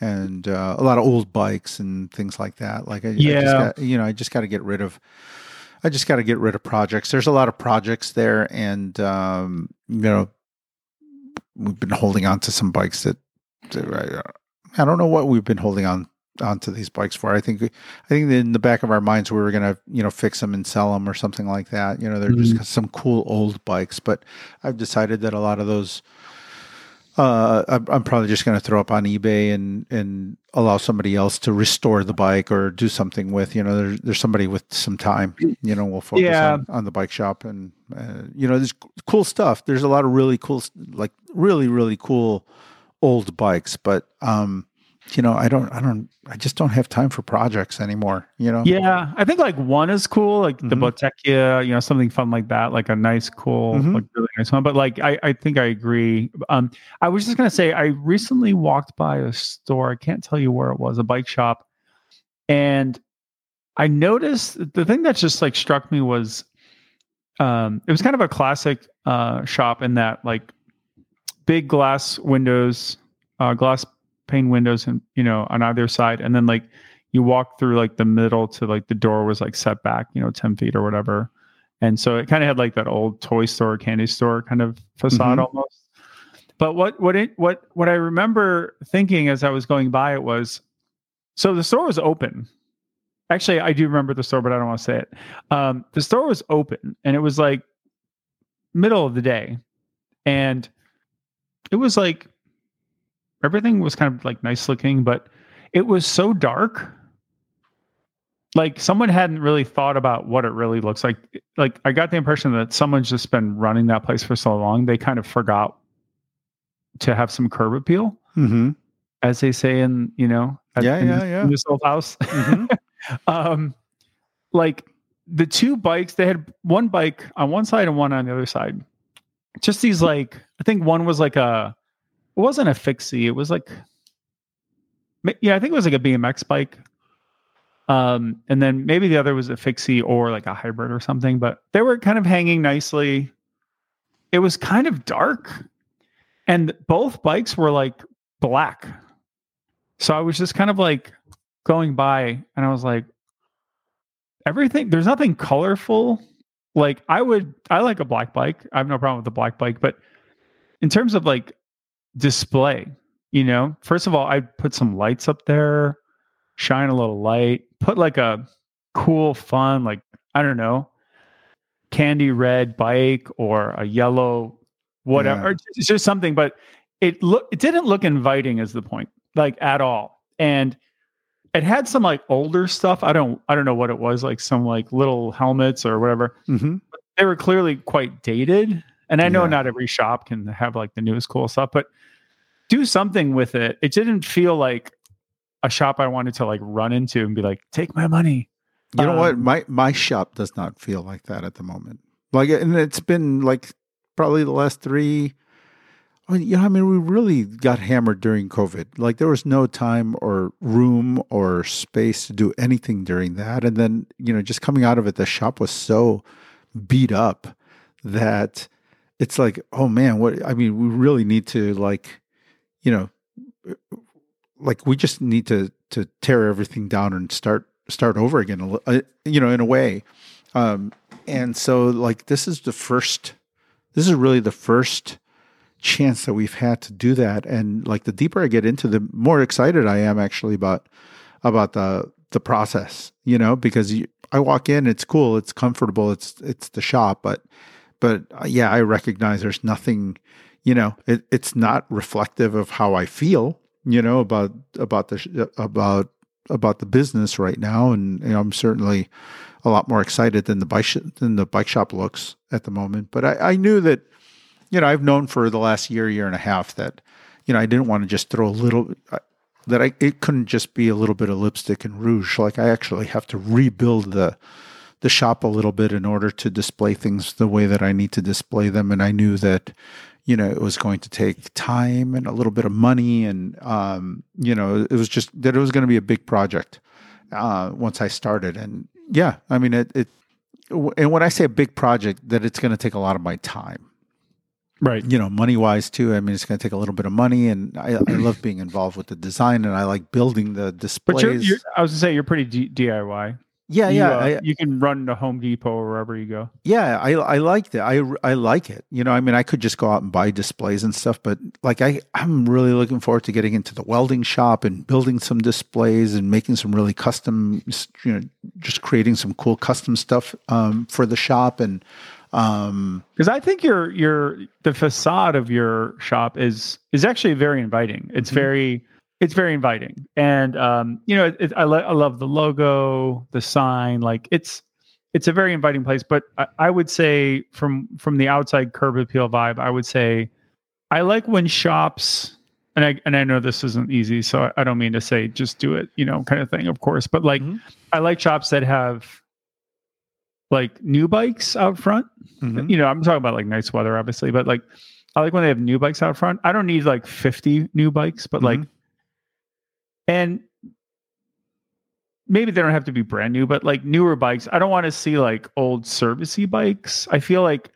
Speaker 2: and uh, a lot of old bikes and things like that. Like, I, I
Speaker 1: Yeah.
Speaker 2: just got, you know, I just got to get rid of. I just got to get rid of projects. There's a lot of projects there, and um, you know, we've been holding on to some bikes that, that I, I don't know what we've been holding on onto these bikes for. I think I think in the back of our minds we were gonna you know fix them and sell them or something like that. You know, they're just some cool old bikes. But I've decided that a lot of those. Uh, I'm, I'm probably just going to throw up on eBay and and allow somebody else to restore the bike or do something with. You know, there's there's somebody with some time. You know, we'll focus
Speaker 1: Yeah.
Speaker 2: on, on the bike shop and uh, you know, there's cool stuff. There's a lot of really cool, like really really cool old bikes, but um, you know, I don't, I don't, I just don't have time for projects anymore. You know,
Speaker 1: Yeah, I think like one is cool, like the
Speaker 2: Mhm.
Speaker 1: Bottecchia, you know, something fun like that, like a nice, cool,
Speaker 2: Mhm.
Speaker 1: like really nice one. But like, I, I think I agree. Um, I was just gonna say, I recently walked by a store. I can't tell you where it was, a bike shop, and I noticed the thing that just like struck me was, um, it was kind of a classic uh shop in that like big glass windows, uh, glass pane windows, and you know, on either side, and then like you walk through like the middle to like the door was like set back, you know, 10 feet or whatever. And so it kind of had like that old toy store, candy store kind of facade
Speaker 2: Mhm.
Speaker 1: almost. But what what it what what I remember thinking as I was going by it was so the store was open. Actually, I do remember the store, but I don't want to say it. Um, the store was open and it was like middle of the day. And it was like everything was kind of like nice looking, but it was so dark like someone hadn't really thought about what it really looks like. Like I got the impression that someone's just been running that place for so long they kind of forgot to have some curb appeal,
Speaker 2: Mm-hmm.
Speaker 1: as they say in you know at-
Speaker 2: Yeah,
Speaker 1: in
Speaker 2: yeah,
Speaker 1: this,
Speaker 2: yeah.
Speaker 1: in this old house.
Speaker 2: Mhm.
Speaker 1: um, like the two bikes, they had one bike on one side and one on the other side. Just these like I think one was like a it wasn't a fixie, it was like yeah, I think it was like a BMX bike. Um, and then maybe the other was a fixie or like a hybrid or something, but they were kind of hanging nicely. It was kind of dark, and both bikes were like black. So I was just kind of like going by, and I was like, everything. There's nothing colorful. Like I would, I like a black bike. I have no problem with the black bike, but in terms of like display, you know, first of all, I'd put some lights up there, shine a little light, put like a cool, fun, like, I don't know, candy red bike or a yellow, whatever.
Speaker 2: Yeah.
Speaker 1: Or It's just something, but it look it didn't look inviting is the point, like at all. And it had some like older stuff. I don't I don't know what it was, like some like little helmets or whatever
Speaker 2: Mm-hmm.
Speaker 1: they were clearly quite dated. And I know
Speaker 2: Yeah.
Speaker 1: not every shop can have like the newest cool stuff, but do something with it. It didn't feel like a shop I wanted to like run into and be like, take my money.
Speaker 2: You know what?
Speaker 1: Um,
Speaker 2: My my shop does not feel like that at the moment. Like, and it's been like probably the last three. I mean, you know, I mean, we really got hammered during COVID. Like, there was no time or room or space to do anything during that. And then, you know, just coming out of it, the shop was so beat up that it's like, oh man, what? I mean, we really need to like, you know, like we just need to to tear everything down and start start over again uh, you know in a way um and so like this is the first this is really the first chance that we've had to do that and like the deeper i get into the more excited i am actually about about the the process you know because you, i walk in it's cool it's comfortable it's it's the shop but but uh, yeah i recognize there's nothing you know it, it's not reflective of how i feel you know about about the about about the business right now. And you know, i'm certainly a lot more excited than the bike sh- than the bike shop looks at the moment. But I, I knew that you know i've known for the last year year and a half that you know i didn't want to just throw a little uh, that i it couldn't just be a little bit of lipstick and rouge. Like i actually have to rebuild the the shop a little bit in order to display things the way that i need to display them and i knew that you know it was going to take time and a little bit of money and um, you know it was just that it was going to be a big project uh, once i started and yeah i mean it, it and when i say a big project that it's going to take a lot of my time
Speaker 1: Right.
Speaker 2: you know money wise too i mean it's going to take a little bit of money and I, I love being involved with the design and i like building the displays
Speaker 1: But you're, you're, I was gonna say you're pretty D- DIY.
Speaker 2: Yeah
Speaker 1: You,
Speaker 2: yeah
Speaker 1: uh,
Speaker 2: I,
Speaker 1: you can run to Home Depot or wherever you go.
Speaker 2: Yeah, I I like that. I I like it. You know, I mean, I could just go out and buy displays and stuff, but like I I'm really looking forward to getting into the welding shop and building some displays and making some really custom, you know, just creating some cool custom stuff um, for the shop and um,
Speaker 1: Because I think your your the facade of your shop is is actually very inviting. It's
Speaker 2: Mhm.
Speaker 1: very it's very inviting, and um, you know, it, it, I lo- I love the logo, the sign. Like it's it's a very inviting place. But I, I would say from from the outside curb appeal vibe, I would say I like when shops. And I and I know this isn't easy, so I, I don't mean to say just do it, you know, kind of thing, of course. But like,
Speaker 2: Mhm.
Speaker 1: I like shops that have like new bikes out front
Speaker 2: mhm.
Speaker 1: you know, I'm talking about like nice weather, obviously, but like I like when they have new bikes out front. I don't need like 50 new bikes, but like,
Speaker 2: Mhm.
Speaker 1: And maybe they don't have to be brand new, but like newer bikes. I don't want to see like old servicey bikes. I feel like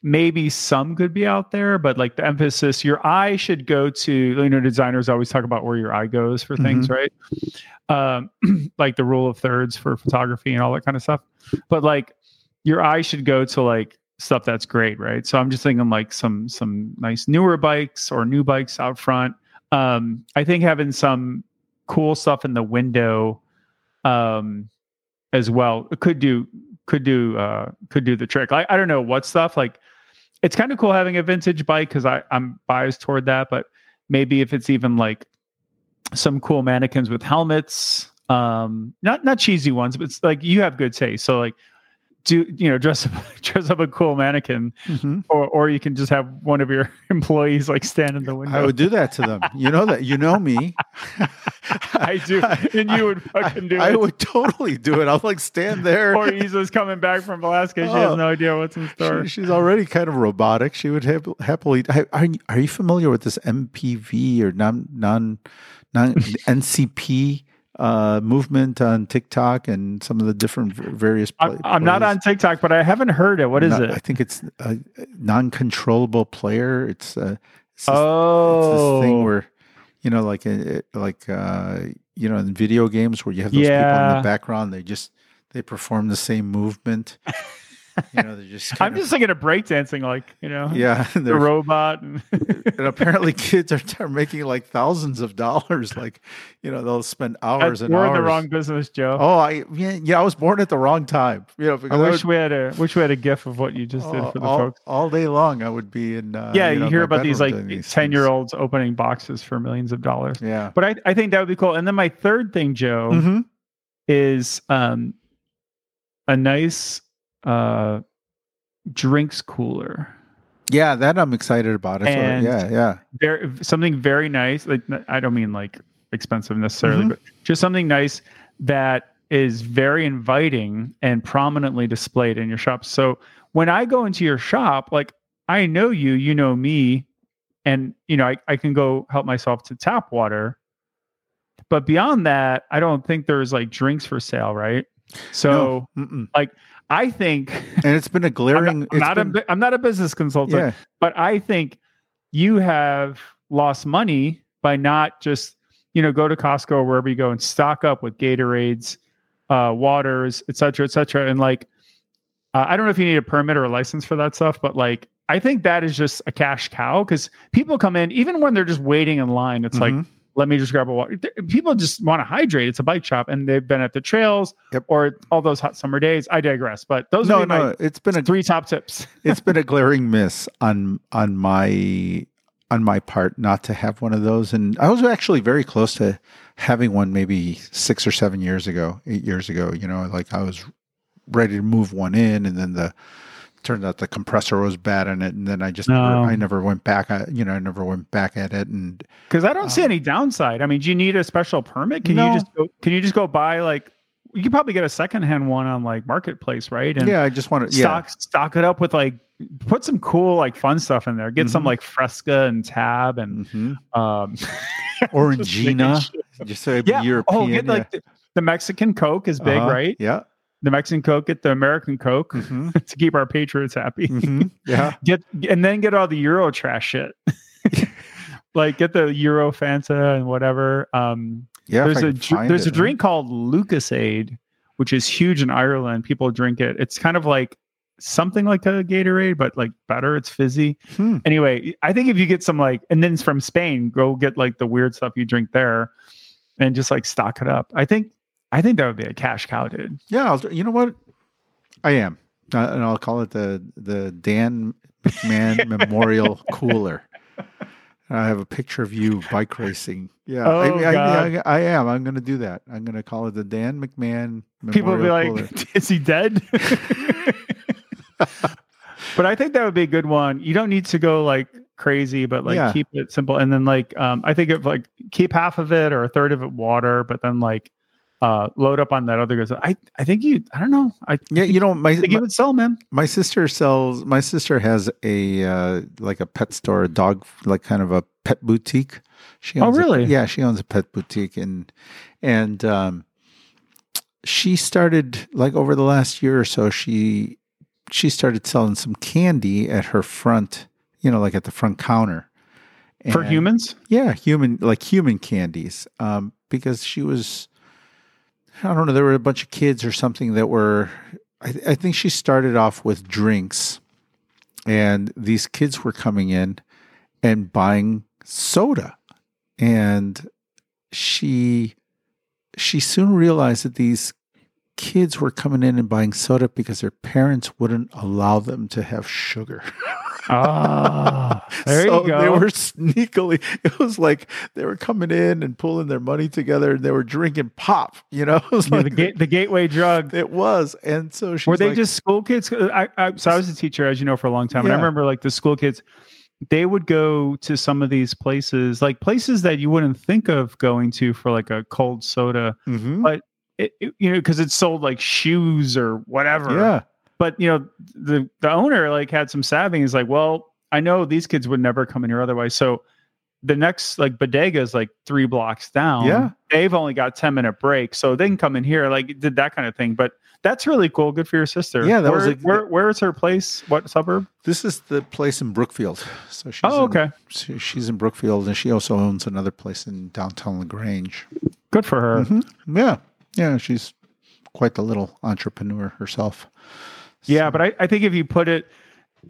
Speaker 1: maybe some could be out there, but like the emphasis, your eye should go to, you know, designers always talk about where your eye goes for things, right? Um, like the rule of thirds for photography and all that kind of stuff. But like your eye should go to like stuff that's great, right? So I'm just thinking like some some nice newer bikes or new bikes out front. Um, I think having some cool stuff in the window um as well could do could do uh could do the trick. I, I don't know what stuff like it's kind of cool having a vintage bike because I I'm biased toward that, but maybe if it's even like some cool mannequins with helmets um not not cheesy ones, but it's like you have good taste. So like do you know dress up dress up a cool mannequin
Speaker 2: Mhm.
Speaker 1: or or you can just have one of your employees like stand in the window.
Speaker 2: I would do that to them. You know that. You know me.
Speaker 1: I do. And you would fucking do
Speaker 2: I
Speaker 1: it.
Speaker 2: I would totally do it. I'll like stand there.
Speaker 1: or Isa's coming back from Alaska. She has
Speaker 2: Oh.
Speaker 1: no idea what's in store.
Speaker 2: She- she's already kind of robotic. She would hap- happily. Are, are you- are you familiar with this MPV or non non non NCP uh, movement on TikTok and some of the different various?
Speaker 1: I'm,
Speaker 2: pla-
Speaker 1: I'm not on TikTok, but I haven't heard it. What is
Speaker 2: Not-
Speaker 1: it?
Speaker 2: I think it's a non-controllable player. It's, uh, it's this,
Speaker 1: oh,
Speaker 2: it's this thing where you know, like uh, like uh, you know, in video games where you have those people in the background. They just they perform the same movement. you know, they're just.
Speaker 1: I'm
Speaker 2: of-
Speaker 1: just thinking of breakdancing, like you know,
Speaker 2: yeah.
Speaker 1: the robot. And
Speaker 2: and apparently kids are, are making like thousands of dollars like you know they'll spend hours
Speaker 1: That's-
Speaker 2: and
Speaker 1: we're
Speaker 2: hours
Speaker 1: in the wrong business, Joe.
Speaker 2: oh i yeah, yeah i was born at the wrong time you know
Speaker 1: I wish
Speaker 2: would-
Speaker 1: we had a wish we had a gif of what you just did for the
Speaker 2: all,
Speaker 1: folks.
Speaker 2: all day long i would be in uh,
Speaker 1: Yeah, you,
Speaker 2: know,
Speaker 1: hear about these like
Speaker 2: these
Speaker 1: ten year olds opening boxes for millions of dollars.
Speaker 2: yeah
Speaker 1: But I, I think that would be cool. And then my third thing, Joe,
Speaker 2: Mhm.
Speaker 1: is um a nice uh drinks cooler.
Speaker 2: yeah that i'm excited about
Speaker 1: And-
Speaker 2: yeah yeah
Speaker 1: Very something very nice. Like I don't mean like expensive necessarily,
Speaker 2: Mhm.
Speaker 1: but just something nice that is very inviting and prominently displayed in your shop. So when I go into your shop, like I know you, you know me, and you know, I, I can go help myself to tap water. But beyond that, I don't think there's like drinks for sale, right? So
Speaker 2: No, mm-mm.
Speaker 1: I think
Speaker 2: and it's been a
Speaker 1: I'm
Speaker 2: glaring
Speaker 1: not, I'm, not a
Speaker 2: been-
Speaker 1: bu- I'm not a business consultant,
Speaker 2: yeah
Speaker 1: but I think you have lost money by not just, you know, go to Costco or wherever you go and stock up with Gatorades, uh, waters, et cetera, et cetera. And like, uh, I don't know if you need a permit or a license for that stuff, but like, I think that is just a cash cow because people come in, even when they're just waiting in line, it's like,
Speaker 2: Mhm.
Speaker 1: Let me just grab a water. People just want to hydrate. It's a bike shop and they've been at the trails
Speaker 2: Yep.
Speaker 1: or all those hot summer days. I digress, but those
Speaker 2: no
Speaker 1: are my
Speaker 2: no it's been a
Speaker 1: three top tips.
Speaker 2: it's been a glaring miss on on my on my part not to have one of those and i was actually very close to having one maybe six or seven years ago eight years ago you know like i was ready to move one in and then the turned out the compressor was bad in it and then i just never, i never went back I, you know i never went back at it and
Speaker 1: Because I don't see
Speaker 2: Um,
Speaker 1: any downside. I mean, do you need a special permit? Can
Speaker 2: No.
Speaker 1: you just go, can you just go buy like you could probably get a secondhand one on like marketplace, right? And
Speaker 2: yeah i just want to yeah
Speaker 1: stock stock it up with like put some cool like fun stuff in there. Get some
Speaker 2: Mhm.
Speaker 1: like Fresca and Tab and
Speaker 2: Mhm.
Speaker 1: um
Speaker 2: orangina
Speaker 1: Just
Speaker 2: so
Speaker 1: yeah.
Speaker 2: european
Speaker 1: oh, get like the, the Mexican Coke is big,
Speaker 2: Uh-huh.
Speaker 1: right?
Speaker 2: yeah
Speaker 1: The Mexican Coke, get the American Coke
Speaker 2: Mhm.
Speaker 1: to keep our patriots happy.
Speaker 2: Mhm. yeah
Speaker 1: get and then get all the Euro trash shit. like get the Euro Fanta and whatever. Um
Speaker 2: yeah
Speaker 1: there's a dr- there's
Speaker 2: it,
Speaker 1: a drink called Lucozade, which is huge in Ireland. People drink it. It's kind of like something like a Gatorade, but like better. It's fizzy.
Speaker 2: Hmm.
Speaker 1: Anyway, I think if you get some like, and then it's from Spain, go get like the weird stuff you drink there, and just like stock it up. I think I think that would be a cash cow, dude.
Speaker 2: Yeah, I'll, you know what? I am, uh, and I'll call it the the Dan McMahon Memorial Cooler. I have a picture of you bike racing. Yeah, I,
Speaker 1: Oh,
Speaker 2: I, I,
Speaker 1: God.
Speaker 2: I am. I'm going to do that. I'm going to call it the Dan McMahon Memorial
Speaker 1: People will be like,
Speaker 2: Cooler.
Speaker 1: "Is he dead?" but I think that would be a good one. You don't need to go like crazy, but like
Speaker 2: Yeah.
Speaker 1: keep it simple. And then like um, I think of like keep half of it or a third of it water, but then like uh, load up on that other stuff. I I think you. I don't know. I
Speaker 2: Yeah, you know, my,
Speaker 1: think
Speaker 2: my
Speaker 1: would sell, man.
Speaker 2: my sister sells. My sister has a uh, like a pet store, a dog, like kind of a pet boutique. She
Speaker 1: Oh,
Speaker 2: owns a-
Speaker 1: really?
Speaker 2: yeah, she owns a pet boutique, and and um, she started like over the last year or so. She she started selling some candy at her front, you know, like at the front counter
Speaker 1: For humans,
Speaker 2: yeah, human like human candies. Um, because she was, I don't know, there were a bunch of kids or something that were. I, I think she started off with drinks, and these kids were coming in and buying soda, and she she soon realized that these kids were coming in and buying soda because their parents wouldn't allow them to have sugar.
Speaker 1: ah, There
Speaker 2: so
Speaker 1: you go.
Speaker 2: they were sneakily. It was like they were coming in and pulling their money together, and they were drinking pop. You know, it was
Speaker 1: Yeah,
Speaker 2: like
Speaker 1: the gate, the gateway drug.
Speaker 2: it was. And so she
Speaker 1: Were they just school kids? I, I, so I was a teacher, as you know, for a long time, and I remember like the school kids. They would go to some of these places, like places that you wouldn't think of going to for like a cold soda,
Speaker 2: Mhm.
Speaker 1: it, it- you know, because it's sold like shoes or whatever.
Speaker 2: yeah,
Speaker 1: But you know, the the owner like had some savvy. He's like, well, I know these kids would never come in here otherwise. So the next like bodega is like three blocks down.
Speaker 2: Yeah.
Speaker 1: they've only got ten minute break, so they can come in here. Like did that kind of thing. But that's really cool. Good for your sister.
Speaker 2: Yeah, that
Speaker 1: where,
Speaker 2: was a-
Speaker 1: where where is her place? What suburb?
Speaker 2: this is the place in Brookfield. So she's
Speaker 1: Oh,
Speaker 2: in-
Speaker 1: okay.
Speaker 2: she- she's in Brookfield, and she also owns another place in downtown Lagrange.
Speaker 1: Good for her.
Speaker 2: Mhm. Yeah, yeah, she's quite the little entrepreneur herself.
Speaker 1: Yeah, but I, I think if you put it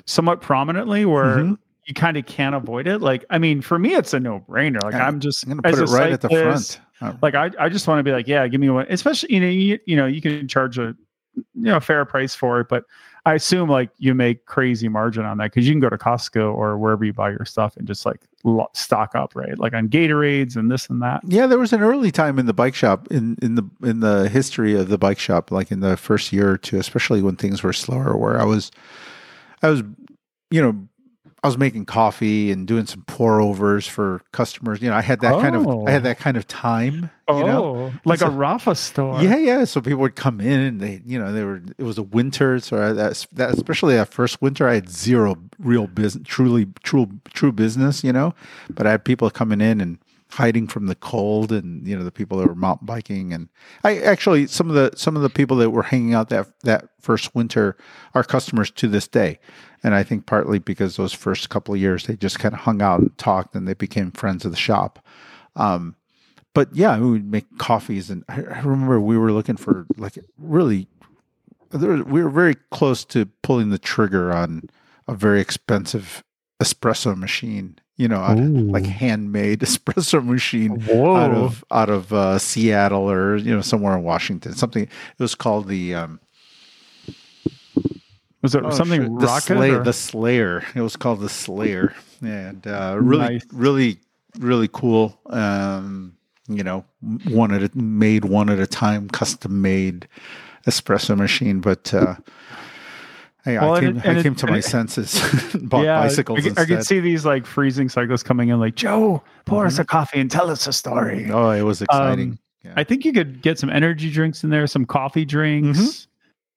Speaker 1: somewhat prominently where
Speaker 2: Mhm.
Speaker 1: you kind of can't avoid it, like I mean, for me it's a no brainer. Like
Speaker 2: Yeah,
Speaker 1: I'm just
Speaker 2: I'm gonna put it right at the front. Uh,
Speaker 1: Like I, I just want to be like, yeah, give me one. Especially you know, you, you know, you can charge a you know fair price for it, but I assume like you make crazy margin on that because you can go to Costco or wherever you buy your stuff and just like stock up, right? Like on Gatorades and this and that.
Speaker 2: Yeah, there was an early time in the bike shop in in the in the history of the bike shop, like in the first year or two, especially when things were slower, where I was, I was, you know, I was making coffee and doing some pour overs for customers. You know, I had that kind of
Speaker 1: Oh.
Speaker 2: I had oh. that kind of time.
Speaker 1: Oh,
Speaker 2: You know, oh,
Speaker 1: like
Speaker 2: So-
Speaker 1: a Rapha store.
Speaker 2: Yeah, yeah. So people would come in and they, you know, they were. It was a winter, so I, that's that. Especially that first winter, I had zero real business, truly, true, true business. You know, but I had people coming in and hiding from the cold, and you know, the people that were mountain biking, and I actually some of the some of the people that were hanging out that that first winter are customers to this day. And I think partly because those first couple of years they just kind of hung out and talked, and they became friends of the shop. Um, but yeah, we would make coffees, and I, I remember we were looking for like really, there, we were very close to pulling the trigger on a very expensive espresso machine. You know, out- like handmade espresso machine
Speaker 1: Whoa.
Speaker 2: out of out of uh, Seattle or you know somewhere in Washington. Something it was called the um,
Speaker 1: Was it
Speaker 2: oh,
Speaker 1: something
Speaker 2: shit, the,
Speaker 1: rocket?
Speaker 2: Slay-
Speaker 1: or-
Speaker 2: the Slayer. It was called the Slayer, and uh, really,
Speaker 1: Nice.
Speaker 2: really, really cool. Um, you know, one at a, made one at a time, custom made espresso machine. But uh, hey,
Speaker 1: Well,
Speaker 2: I came,
Speaker 1: it-
Speaker 2: I
Speaker 1: it-
Speaker 2: to my
Speaker 1: it-
Speaker 2: senses, bought bicycles
Speaker 1: I, could- I could see these like freezing cyclists coming in, like Joe, pour us a coffee and tell us a story.
Speaker 2: oh, it was exciting.
Speaker 1: Um,
Speaker 2: yeah.
Speaker 1: I think you could get some energy drinks in there, some coffee drinks,
Speaker 2: Mhm.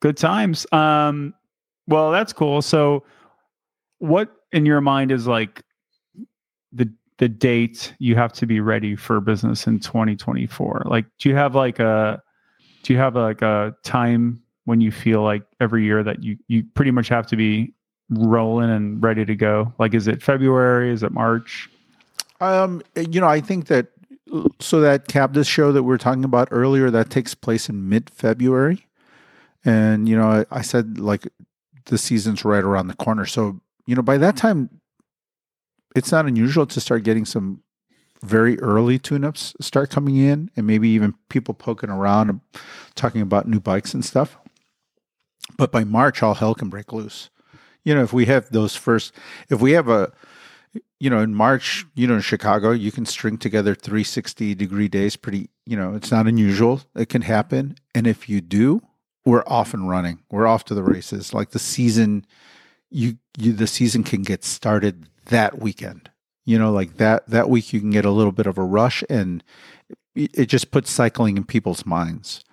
Speaker 1: good times. Um, well, that's cool. So, what in your mind is like the the date you have to be ready for business in 2024? Like, do you have like a do you have like a time when you feel like every year that you you pretty much have to be rolling and ready to go? Like, is it February? Is it March?
Speaker 2: Um, you know, I think that so that Cabdis show that we were talking about earlier that takes place in mid February, and you know, I, I said like the season's right around the corner. So you know, by that time, it's not unusual to start getting some very early tune-ups start coming in, and maybe even people poking around and talking about new bikes and stuff. But by March, all hell can break loose. You know, if we have those first, if we have a you know, in March, you know, in Chicago, you can string together 360 degree days pretty, you know, it's not unusual. It can happen. And if you do, we're off and running. We're off to the races. Like the season, you, you, the season can get started that weekend. You know, like that, that week you can get a little bit of a rush and it it just puts cycling in people's minds.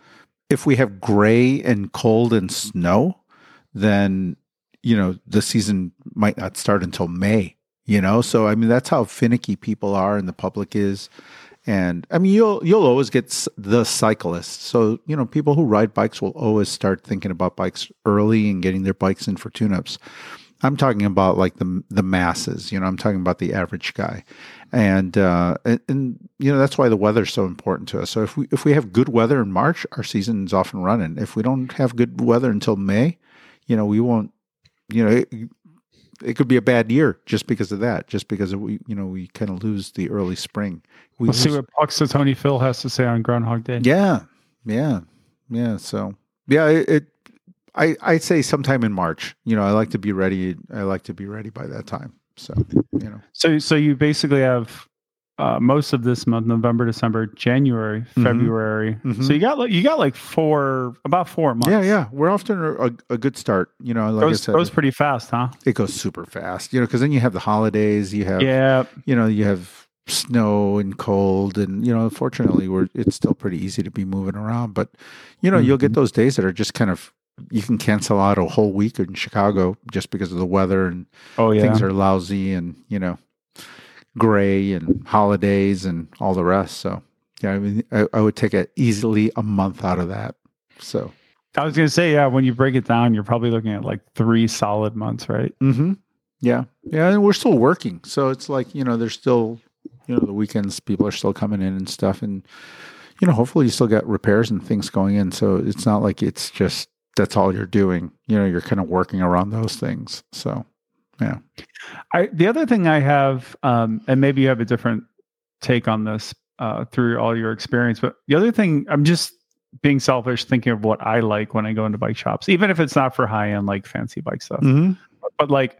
Speaker 2: If we have gray and cold and snow, then, you know, the season might not start until May you know? So i mean that's how finicky people are and the public is. And i mean you'll you'll always get the cyclists. So you know people who ride bikes will always start thinking about bikes early and getting their bikes in for tune-ups i'm talking about like the the masses you know i'm talking about the average guy and uh and, and you know that's why the weather's so important to us so if we if we have good weather in march our season's off and running if we don't have good weather until may you know we won't you know it, it could be a bad year just because of that. Just because we, you know, we kind of lose the early spring. We
Speaker 1: We'll see what Punxsutawney Phil has to say on Groundhog Day.
Speaker 2: yeah, yeah, yeah. So yeah, it, it. I I'd say sometime in March. You know, I like to be ready. I like to be ready by that time. So you know,
Speaker 1: So so you basically have uh, most of this month, November, December, January,
Speaker 2: Mhm.
Speaker 1: February.
Speaker 2: Mhm.
Speaker 1: So you got like you got like four about four months.
Speaker 2: yeah, yeah, we're off to a, a good start. You know, like
Speaker 1: goes,
Speaker 2: I said,
Speaker 1: goes pretty fast, huh?
Speaker 2: it goes super fast. You know, because then you have the holidays, you have
Speaker 1: Yeah.
Speaker 2: you know, you have snow and cold, and you know, fortunately, we're it's still pretty easy to be moving around. But you know, you'll get
Speaker 1: Mhm.
Speaker 2: those days that are just kind of you can cancel out a whole week in Chicago just because of the weather and
Speaker 1: Oh yeah.
Speaker 2: things are lousy and you know gray and holidays and all the rest. So yeah, I mean, I, I would take it easily a month out of that. So
Speaker 1: I was gonna say, yeah, when you break it down, you're probably looking at like three solid months, right?
Speaker 2: Mm-hmm. yeah, yeah, and we're still working, so it's like you know, there's still you know the weekends people are still coming in and stuff, and you know, hopefully you still got repairs and things going in. So it's not like it's just that's all you're doing. You know, you're kind of working around those things. So yeah.
Speaker 1: I the other thing I have, um, and maybe you have a different take on this uh, through all your experience, but the other thing, I'm just being selfish, thinking of what I like when I go into bike shops, even if it's not for high end like fancy bike stuff,
Speaker 2: Mhm.
Speaker 1: but like,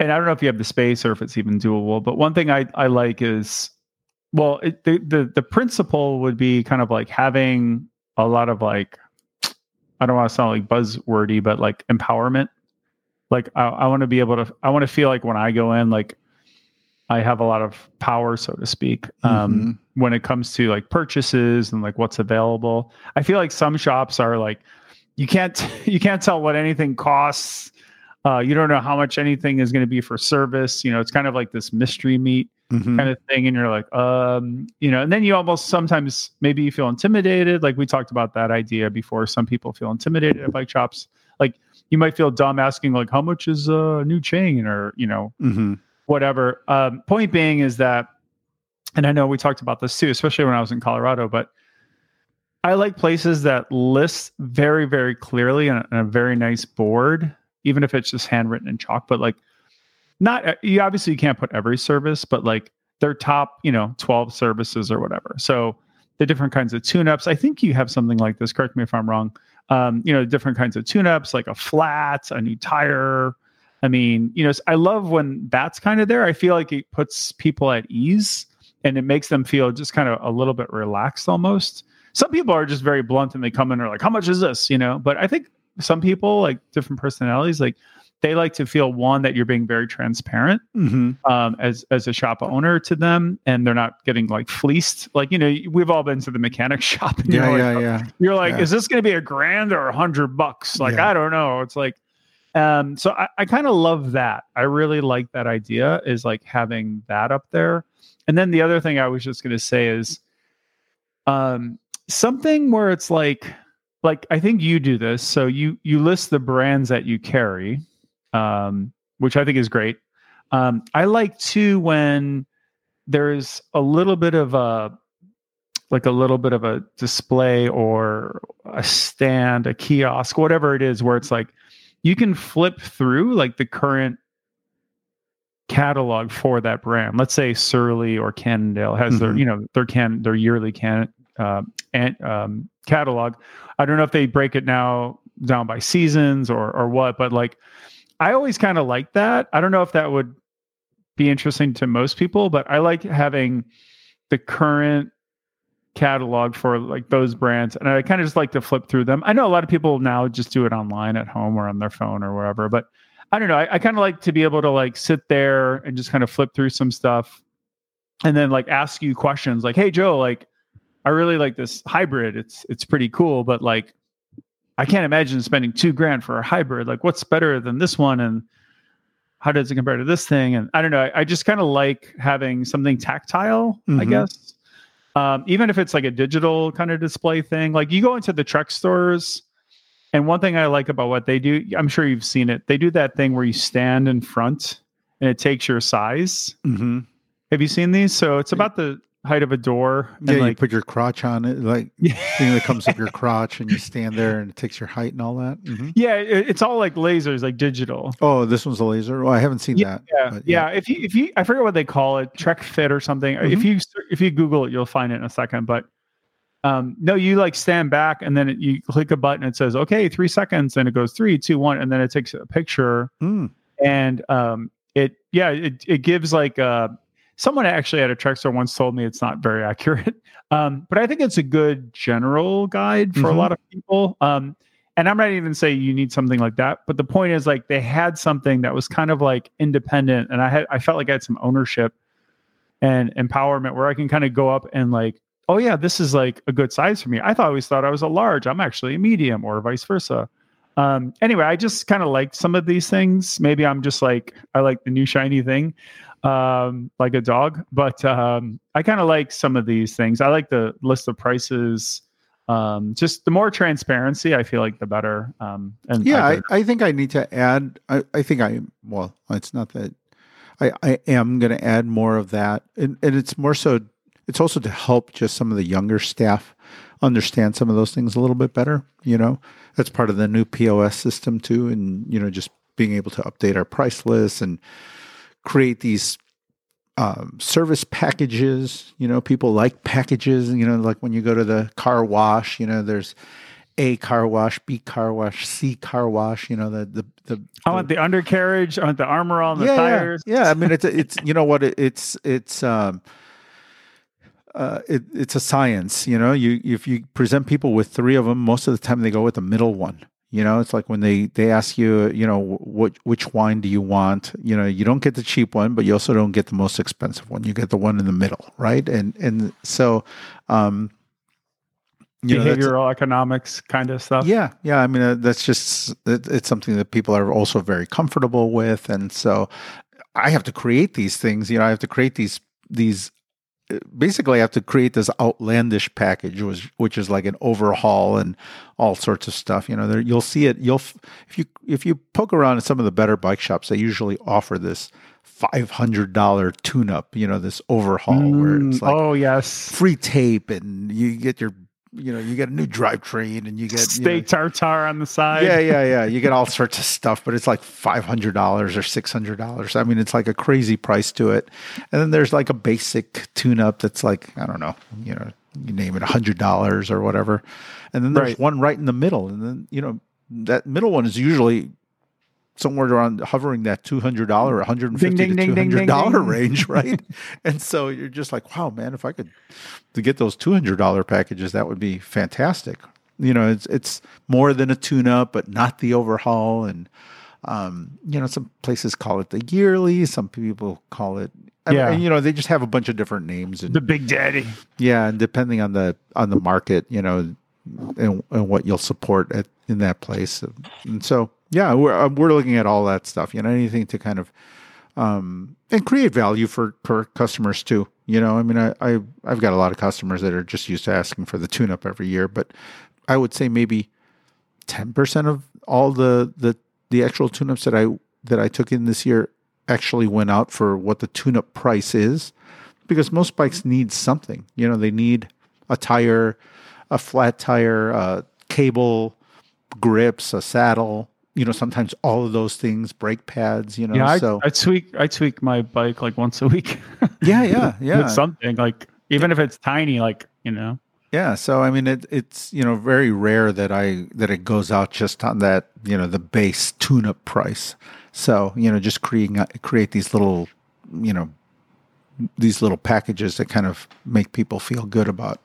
Speaker 1: and I don't know if you have the space or if it's even doable, but one thing I I like is, well, it, the the the principle would be kind of like having a lot of like, I don't want to sound like buzzwordy, but like empowerment. Like I, I want to be able to i want to feel like when i go in like i have a lot of power so to speak um when it comes to like purchases and like what's available. I feel like some shops are like you can't you can't tell what anything costs. Uh, you don't know how much anything is going to be for service. You know it's kind of like this mystery meat
Speaker 2: Mhm.
Speaker 1: kind of thing and you're like um you know and then you almost sometimes maybe you feel intimidated like we talked about that idea before some people feel intimidated at bike shops like you might feel dumb asking like how much is a new chain or you know
Speaker 2: Mhm.
Speaker 1: whatever um point being is that and i know we talked about this too especially when i was in colorado but i like places that list very very clearly on a, on a very nice board even if it's just handwritten in chalk but like not uh, you obviously can't put every service but like their top you know 12 services or whatever. So the different kinds of tune-ups i think you have something like this correct me if i'm wrong um, you know different kinds of tune-ups like a flat a new tire. I mean you know i love when that's kind of there. I feel like it puts people at ease and it makes them feel just kind of a little bit relaxed almost. Some people are just very blunt and they come in and are like how much is this? You know? But i think some people like different personalities like they like to feel one that you're being very transparent
Speaker 2: Mhm.
Speaker 1: um, as as a shop owner to them, and they're not getting like fleeced. Like you know, we've all been to the mechanic shop. And
Speaker 2: yeah,
Speaker 1: you're
Speaker 2: yeah,
Speaker 1: like,
Speaker 2: yeah.
Speaker 1: You're like,
Speaker 2: Yeah.
Speaker 1: is this going to be a grand or a hundred bucks? Like
Speaker 2: Yeah.
Speaker 1: I don't know. It's like, um, so I, I kind of love that. I really like that idea. Is like having that up there. And then the other thing I was just going to say is, um, something where it's like, like I think you do this. So you you list the brands that you carry, um, which I think is great. Um, I like too when there's a little bit of a like a little bit of a display or a stand, a kiosk, whatever it is, where it's like you can flip through like the current catalog for that brand. Let's say Surly or Cannondale has their,
Speaker 2: Mhm.
Speaker 1: you know, their can their yearly can uh, and um, catalog. I don't know if they break it now down by seasons or or what, but like I always kind of like that. I don't know if that would be interesting to most people, but I like having the current catalog for like those brands and I kind of just like to flip through them. I know a lot of people now just do it online at home or on their phone or wherever, but I don't know. I, I kind of like to be able to like sit there and just kind of flip through some stuff and then like ask you questions like, hey Joe, like I really like this hybrid. It's it's pretty cool, but like I can't imagine spending two grand for a hybrid. Like, what's better than this one? And how does it compare to this thing? And I don't know. I, I just kind of like having something tactile, I
Speaker 2: Mhm.
Speaker 1: guess. Um, even if it's like a digital kind of display thing. Like you go into the Trek stores, and one thing I like about what they do, I'm sure you've seen it. They do that thing where you stand in front and it takes your size.
Speaker 2: hmm
Speaker 1: Have you seen these? So it's about the height of a door. And
Speaker 2: Yeah, you put your crotch on it, like thing that comes up your crotch, and you stand there, and it takes your height and all that. hmm
Speaker 1: yeah, it, it's all like lasers, like digital.
Speaker 2: Oh, this one's a laser. Oh, I haven't seen that.
Speaker 1: Yeah, yeah. If you if you I forget what they call it, Trek Fit or something. If
Speaker 2: Mhm.
Speaker 1: you if you Google it, you'll find it in a second. But um, no, you like stand back and then it, you click a button. It says okay, three seconds, and it goes three, two, one, and then it takes a picture.
Speaker 2: Mm.
Speaker 1: And um, it yeah it, it gives like uh someone actually at a trek store once told me it's not very accurate um but i think it's a good general guide for a
Speaker 2: Mhm.
Speaker 1: lot of people um and i'm not even saying you need something like that but the point is like they had something that was kind of like independent and i had i felt like i had some ownership and empowerment where i can kind of go up and like oh yeah this is like a good size for me. I thought I always thought i was a large. I'm actually a medium or vice versa um anyway i just kind of like some of these things. Maybe i'm just like i like the new shiny thing um like a dog but um i kind of like some of these things i like the list of prices um just the more transparency i feel like the better um and
Speaker 2: Yeah,
Speaker 1: I
Speaker 2: I,
Speaker 1: think-
Speaker 2: I need to add. I, I think I well, it's not that I, I am going to add more of that, and, and it's more so. It's also to help just some of the younger staff understand some of those things a little bit better. You know, that's part of the new POS system too, and you know, just being able to update our price lists and create these um, service packages. You know, people like packages. You know, like when you go to the car wash, you know, there's a car wash, B car wash, C car wash. You know, the the the.
Speaker 1: i want the undercarriage i want the armor on the
Speaker 2: yeah,
Speaker 1: tires
Speaker 2: Yeah, yeah. I mean, it's it's you know what it, it's it's um. Uh, it, it's a science, you know. You if you present people with three of them, most of the time they go with the middle one. You know, it's like when they they ask you, you know, what which wine do you want? You know, you don't get the cheap one, but you also don't get the most expensive one. You get the one in the middle, right? And and so, um, you know,
Speaker 1: behavioral economics kind of stuff
Speaker 2: yeah, yeah. I mean, uh, that's just it, it's something that people are also very comfortable with, and so I have to create these things. You know, I have to create these these. Basically, I have to create this outlandish package, which which is like an overhaul and all sorts of stuff. You know, there you'll see it. You'll if you if you poke around at some of the better bike shops, they usually offer this five hundred dollar tune up. You know, this overhaul where it's
Speaker 1: Mm,
Speaker 2: like
Speaker 1: oh yes
Speaker 2: free tape and you get your you know you get a new drivetrain and you get you know-
Speaker 1: steak tartare on the side.
Speaker 2: Yeah yeah yeah. You get all sorts of stuff but it's like $500 or $600 i mean it's like a crazy price to it. And then there's like a basic tune up that's like i don't know you know you name it a $100 or whatever. And then there's
Speaker 1: Right.
Speaker 2: one right in the middle. And then you know that middle one is usually somewhere around hovering that $200 or 150
Speaker 1: Ding, ding,
Speaker 2: to
Speaker 1: ding, ding,
Speaker 2: $200
Speaker 1: ding, ding.
Speaker 2: range right and so you're just like wow man if i could to get those $200 packages that would be fantastic you know it's it's more than a tune up but not the overhaul and um you know some places call it the yearly some people call it
Speaker 1: Yeah.
Speaker 2: you know they just have a bunch of different names and
Speaker 1: the big daddy
Speaker 2: yeah and depending on the on the market you know and, and what you'll support at in that place and so yeah we're uh, we're looking at all that stuff you know anything to kind of um and create value for for customers too you know? I mean i, I i've got a lot of customers that are just used to asking for the tune up every year but i would say maybe 10% of all the the the actual tune ups that i that i took in this year actually went out for what the tune up price is because most bikes need something you know? They need a tire a flat tire a cable grips a saddle you know sometimes all of those things brake pads you know
Speaker 1: yeah I,
Speaker 2: so
Speaker 1: I tweak i tweak my bike like once a week.
Speaker 2: Yeah yeah yeah.
Speaker 1: With something like even if it's tiny like you know.
Speaker 2: Yeah, so I mean, it, it's you know very rare that I that it goes out just on that you know the base tune-up price. So you know, just creating create these little you know these little packages that kind of make people feel good about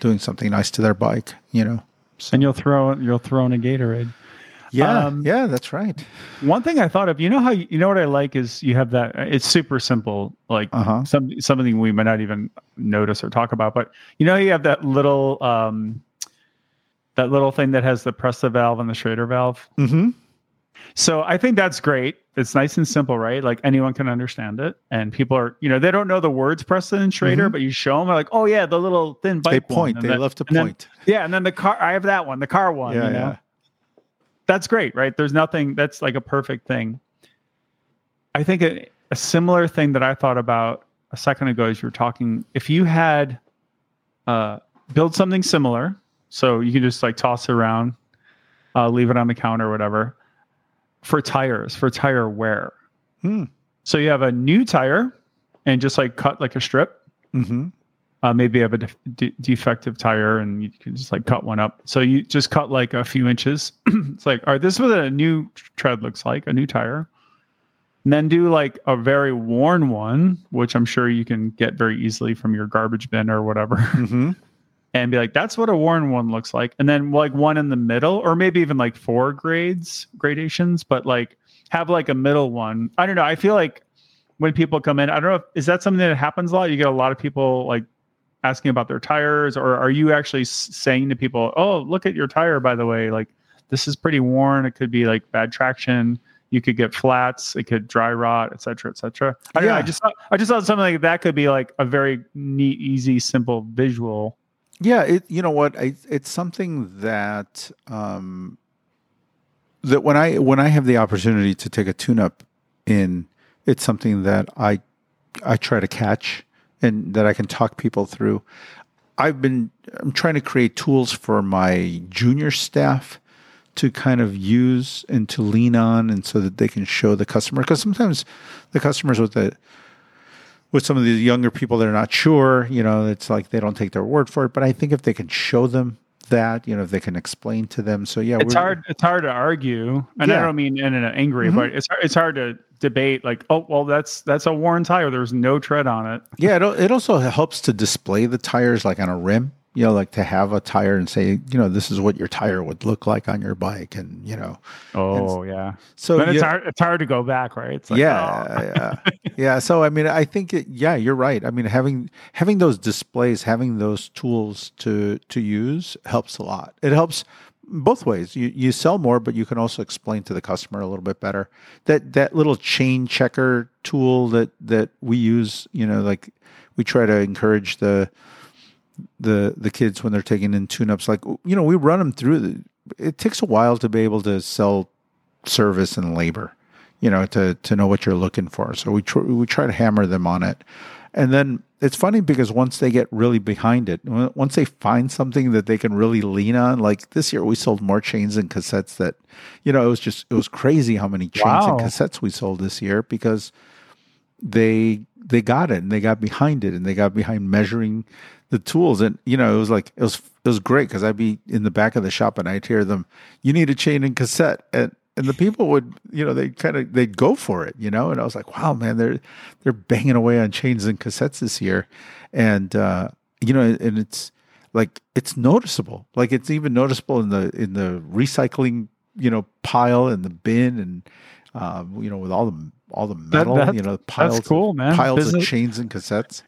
Speaker 2: doing something nice to their bike. You know, so,
Speaker 1: and you'll throw you'll throw in a gatorade
Speaker 2: yeah,
Speaker 1: um,
Speaker 2: yeah, that's right.
Speaker 1: one thing i thought of you know how you, know what i like is you have that it's super simple like
Speaker 2: Uh huh.
Speaker 1: some something we might not even notice or talk about but you know you have that little um that little thing that has the Presta valve and the schrader valve
Speaker 2: Mm-hmm.
Speaker 1: So I think that's great. It's nice and simple, right? Like anyone can understand it, and people are, you know, they don't know the words Presta and Schrader,
Speaker 2: Mhm.
Speaker 1: but you show them like, oh yeah, the little thin bike.
Speaker 2: They point. They love to
Speaker 1: and then-
Speaker 2: point.
Speaker 1: yeah, and then the car. I have that one, the car one.
Speaker 2: yeah,
Speaker 1: you know?
Speaker 2: yeah.
Speaker 1: That's great, right? There's nothing. That's like a perfect thing. I think a, a similar thing that I thought about a second ago as you were talking. If you had uh, build something similar, so you can just like toss it around, uh, leave it on the counter, or whatever, for tires, for tire wear.
Speaker 2: Hmm.
Speaker 1: So you have a new tire, and just like cut like a strip.
Speaker 2: Mm-hmm.
Speaker 1: Uh, maybe you have a def- de- defective tire, and you can just like cut one up. So you just cut like a few inches. it's like, all right, this is what a new tread looks like, a new tire. and then do like a very worn one, which I'm sure you can get very easily from your garbage bin or whatever.
Speaker 2: Mm-hmm.
Speaker 1: and be like, that's what a worn one looks like. And then like one in the middle, or maybe even like four grades, gradations, but like have like a middle one. I don't know. I feel like when people come in, I don't know if is that something that happens a lot? You get a lot of people like asking about their tires, or are you actually saying to people, Oh, look at your tire, by the way, like this is pretty worn. It could be like bad traction. You could get flats. It could dry rot, etc cetera, et cetera. I, know, I just thought, I just thought something like that could be like a very neat, easy, simple visual.
Speaker 2: Yeah, it you know what? I, it's something that um, that when I when I have the opportunity to take a tune up in, it's something that I I try to catch and that I can talk people through. I've been I'm trying to create tools for my junior staff to kind of use and to lean on and so that they can show the customer because sometimes the customers with the with some of these younger people that are not sure, you know, it's like they don't take their word for it. But I think if they can show them that, you know, if they can explain to them. So yeah,
Speaker 1: it's
Speaker 2: we're-
Speaker 1: hard it's hard to argue and i don't mean in an angry
Speaker 2: Mhm.
Speaker 1: but it's it's hard to debate like oh well that's that's a worn tire there's no tread on it
Speaker 2: Yeah, it, it also helps to display the tires like on a rim. You know, like to have a tire and say, you know, this is what your tire would look like on your bike, and you know,
Speaker 1: oh yeah
Speaker 2: so
Speaker 1: but it's hard it's hard to go back right it's like, oh.
Speaker 2: yeah, yeah, yeah. So I mean, I think it, yeah, you're right. I mean, having having those displays, having those tools to to use helps a lot. It helps both ways. You you sell more, but you can also explain to the customer a little bit better. That that little chain checker tool that that we use, you know, like we try to encourage the the the kids when they're taking in tune-ups. Like you know we run them through the, it takes a while to be able to sell service and labor you know to to know what you're looking for. So we tr- we try to hammer them on it. And then it's funny because once they get really behind it once they find something that they can really lean on like this year we sold more chains and cassettes that you know it was just it was crazy how many chains
Speaker 1: Wow.
Speaker 2: and cassettes we sold this year because they they got it and they got behind it and they got behind measuring the tools. And you know it was like it was it was great because I'd be in the back of the shop and I'd hear them you need a chain and cassette. And and the people would you know they kind of they'd go for it you know? And I was like wow man they're they're banging away on chains and cassettes this year. And uh you know and it's like it's noticeable. Like it's even noticeable in the in the recycling you know pile and the bin and um you know with all the all the metal
Speaker 1: that-
Speaker 2: you know piles
Speaker 1: that's cool man
Speaker 2: piles of chains and cassettes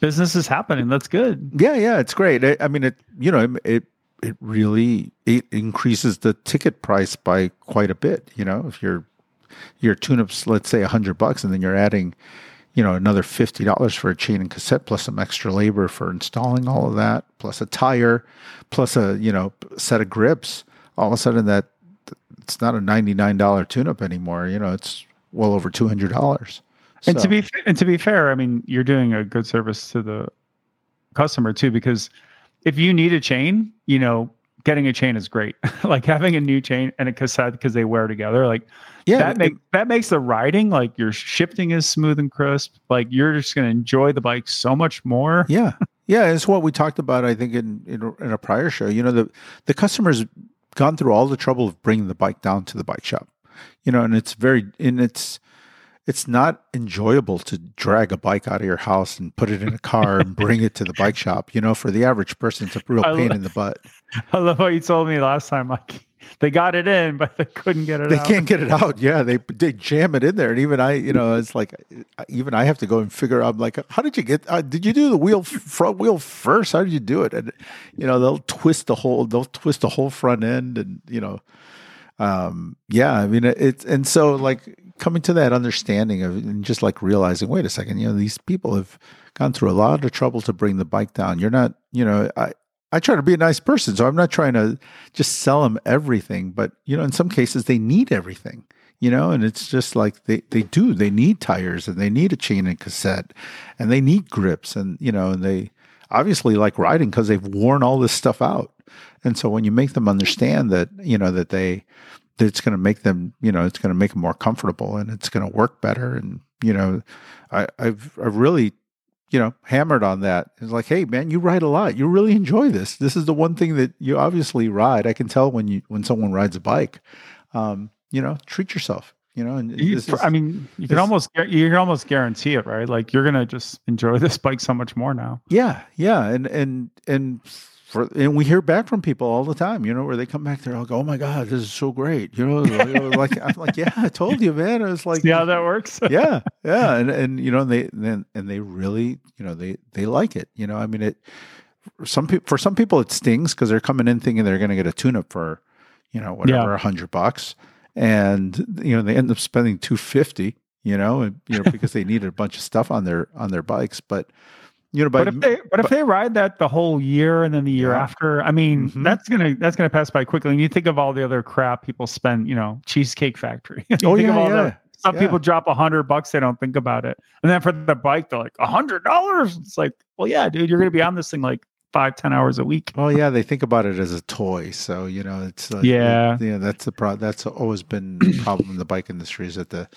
Speaker 1: business is happening that's good
Speaker 2: yeah, yeah, it's great. I, I mean, it you know it it really it increases the ticket price by quite a bit. You know, if your your tune-ups, let's say a hundred bucks, and then you're adding, you know, another fifty dollars for a chain and cassette, plus some extra labor for installing all of that, plus a tire, plus a you know set of grips. All of a sudden, that it's not a ninety nine dollar tune-up anymore. You know, it's well over two hundred dollars.
Speaker 1: And to be and to be fair, I mean, you're doing a good service to the customer too, because if you need a chain, you know, getting a chain is great. like having a new chain and a cassette because they wear together, like
Speaker 2: yeah,
Speaker 1: that
Speaker 2: it-
Speaker 1: makes that makes the riding like your shifting is smooth and crisp. Like you're just gonna enjoy the bike so much more.
Speaker 2: Yeah, yeah, it's what we talked about. I think in in, in a prior show. You know, the the customer's gone through all the trouble of bringing the bike down to the bike shop. You know, and it's very and it's it's not enjoyable to drag a bike out of your house and put it in a car and bring it to the bike shop. You know, for the average person, it's a real pain in the butt.
Speaker 1: I love what you told me last time. Like they got it in, but they couldn't get it out.
Speaker 2: They
Speaker 1: out.
Speaker 2: can't get it out. Yeah, they they jam it in there, and even I, you know, it's like even I have to go and figure out. Like, how did you get? Uh, did you do the wheel front wheel first? How did you do it? And you know, they'll twist the whole they'll twist the whole front end, and you know, um, yeah. I mean, it's and so like coming to that understanding of and just like realizing, wait a second, you know, these people have gone through a lot of trouble to bring the bike down. You're not, you know, I. I try to be a nice person, so I'm not trying to just sell them everything. But you know, in some cases, they need everything. You know, and it's just like they they do. They need tires, and they need a chain and cassette, and they need grips, and you know, and they obviously like riding because they've worn all this stuff out. And so when you make them understand that you know that they that it's going to make them you know it's going to make them more comfortable and it's going to work better, and you know, I, I've I've really you know, hammered on that. It's like, hey, man, you ride a lot. You really enjoy this. This is the one thing that you obviously ride. I can tell when you when someone rides a bike. Um, you know, treat yourself. You know, and
Speaker 1: You-
Speaker 2: is-
Speaker 1: I mean, you can almost you can almost guarantee it, right? Like you're gonna just enjoy this bike so much more now.
Speaker 2: Yeah, yeah, and and and for and we hear back from people all the time, you know, where they come back, they're like, "Oh my god, this is so great," you know, like, I'm like, "Yeah, I told you, man." I was like,
Speaker 1: See how that works?
Speaker 2: yeah, yeah, and and you know, they then and they really, you know, they they like it, you know. I mean, it some people for some people it stings because they're coming in thinking they're going to get a tune-up for, you know, whatever, a hundred bucks, and you know they end up spending two fifty, you know, and you know because they needed a bunch of stuff on their on their bikes, but you know, by
Speaker 1: But if they but if they ride that the whole year and then the year
Speaker 2: Yeah.
Speaker 1: after, I mean,
Speaker 2: Mhm.
Speaker 1: that's gonna that's gonna pass by quickly. And you think of all the other crap people spend, you know, Cheesecake Factory.
Speaker 2: Oh
Speaker 1: think of
Speaker 2: yeah,
Speaker 1: all
Speaker 2: yeah.
Speaker 1: the stuff
Speaker 2: yeah.
Speaker 1: people drop a hundred bucks, they don't think about it. And then for the bike, they're like a hundred dollars. It's like, well, yeah, dude, you're gonna be on this thing like five, ten hours a week.
Speaker 2: Well, yeah, they think about it as a toy, so you know it's like,
Speaker 1: Yeah.
Speaker 2: yeah. That's the pro. That's always been the problem in the bike industry is that the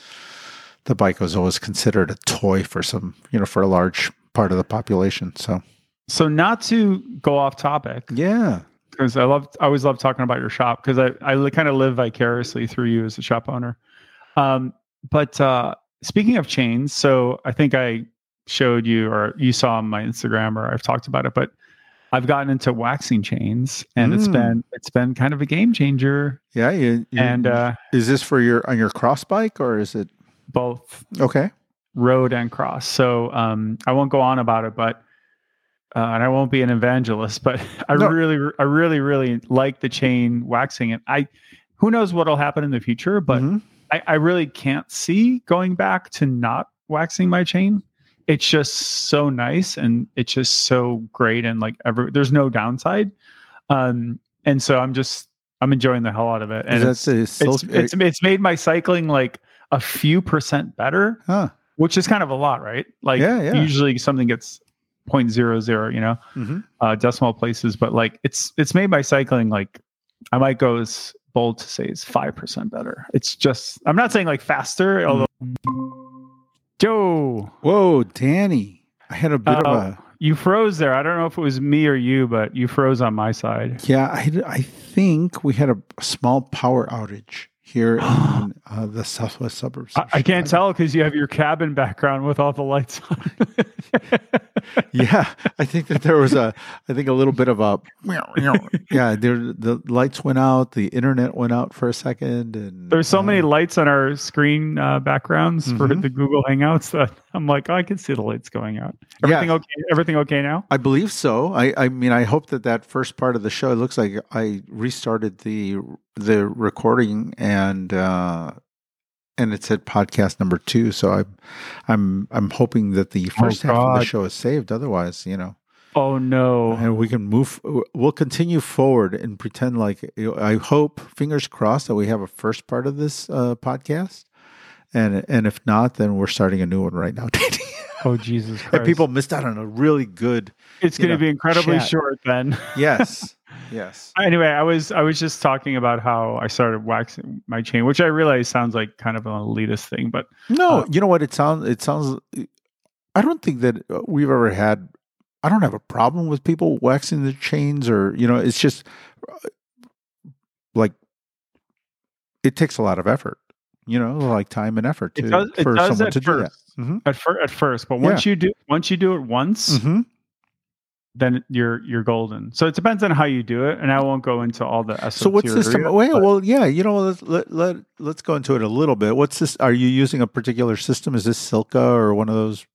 Speaker 2: the bike was always considered a toy for some, you know, for a large part of the population. So
Speaker 1: So not to go off topic,
Speaker 2: yeah,
Speaker 1: because I love I always love talking about your shop because I I kind of live vicariously through you as a shop owner. Um, but uh, speaking of chains, so I think I showed you or you saw on my Instagram or I've talked about it, but I've gotten into waxing chains and it's been it's been kind of a game changer.
Speaker 2: yeah. You, you-
Speaker 1: And uh,
Speaker 2: is this for your on your cross bike or is it
Speaker 1: both
Speaker 2: okay?
Speaker 1: Road and cross. So um, I won't go on about it, but uh, and I won't be an evangelist, but I
Speaker 2: No.
Speaker 1: really, I really, really like the chain waxing and I, who knows what'll happen in the future, but
Speaker 2: Mhm.
Speaker 1: I, I really can't see going back to not waxing my chain. It's just so nice and it's just so great and like ever there's no downside. Um, and so I'm just I'm enjoying the hell out of it. And it's, it's, it's it's made my cycling like a few percent better
Speaker 2: huh?
Speaker 1: Which is kind of a lot, right? Like
Speaker 2: Yeah, yeah.
Speaker 1: usually something gets 0.00, you know,
Speaker 2: Mhm.
Speaker 1: uh, decimal places, but like it's it's made by cycling like I might go as bold to say it's five percent better. It's just I'm not saying like faster, although Joe,
Speaker 2: Whoa, Danny, I had a bit of
Speaker 1: Uh,
Speaker 2: a
Speaker 1: you froze there. I don't know if it was me or you, but you froze on my side.
Speaker 2: yeah. I I think we had a small power outage here in uh, the southwest suburbs.
Speaker 1: I, I can't tell because you have your cabin background with all the lights on.
Speaker 2: yeah, I think that there was a, I think a little bit of a, yeah, there the lights went out, the internet went out for a second, and
Speaker 1: There's so many
Speaker 2: uh,
Speaker 1: lights on our screen uh, backgrounds for
Speaker 2: Mhm.
Speaker 1: the Google Hangouts that I'm like, oh, I can see the lights going out.
Speaker 2: Yeah.
Speaker 1: Everything okay? Everything okay now?
Speaker 2: I believe so. I, I mean, I hope that that first part of the show. It looks like I restarted the the recording and uh, and it said podcast number two. So I'm I'm I'm hoping that the first half of the show is saved. Otherwise, you know.
Speaker 1: Oh no!
Speaker 2: and we can move we'll continue forward and pretend like i hope fingers crossed that we have a first part of this uh, podcast and and if not then we're starting a new one right now
Speaker 1: Oh Jesus Christ!
Speaker 2: and people missed out on a really good
Speaker 1: it's going to be incredibly
Speaker 2: chat.
Speaker 1: short then.
Speaker 2: yes yes.
Speaker 1: Anyway, I was I was just talking about how I started waxing my chain, which I realize sounds like kind of an elitist thing, but
Speaker 2: no
Speaker 1: Uh,
Speaker 2: you know what? It sounds it sounds i don't think that uh, we've ever had i don't have a problem with people waxing their chains or you know it's just uh, like it takes a lot of effort you know like time and effort to,
Speaker 1: does
Speaker 2: for someone to do that.
Speaker 1: first.
Speaker 2: Mhm.
Speaker 1: At, fir- at first, but once you do once you do it once,
Speaker 2: hmm
Speaker 1: then you're you're golden. So it depends on how you do it, and I won't go into all the
Speaker 2: So what's this?
Speaker 1: esoteric,
Speaker 2: Well,
Speaker 1: but-
Speaker 2: well, yeah, you know, let, let let let's go into it a little bit. What's this? Are you using a particular system? Is this Silca or one of those?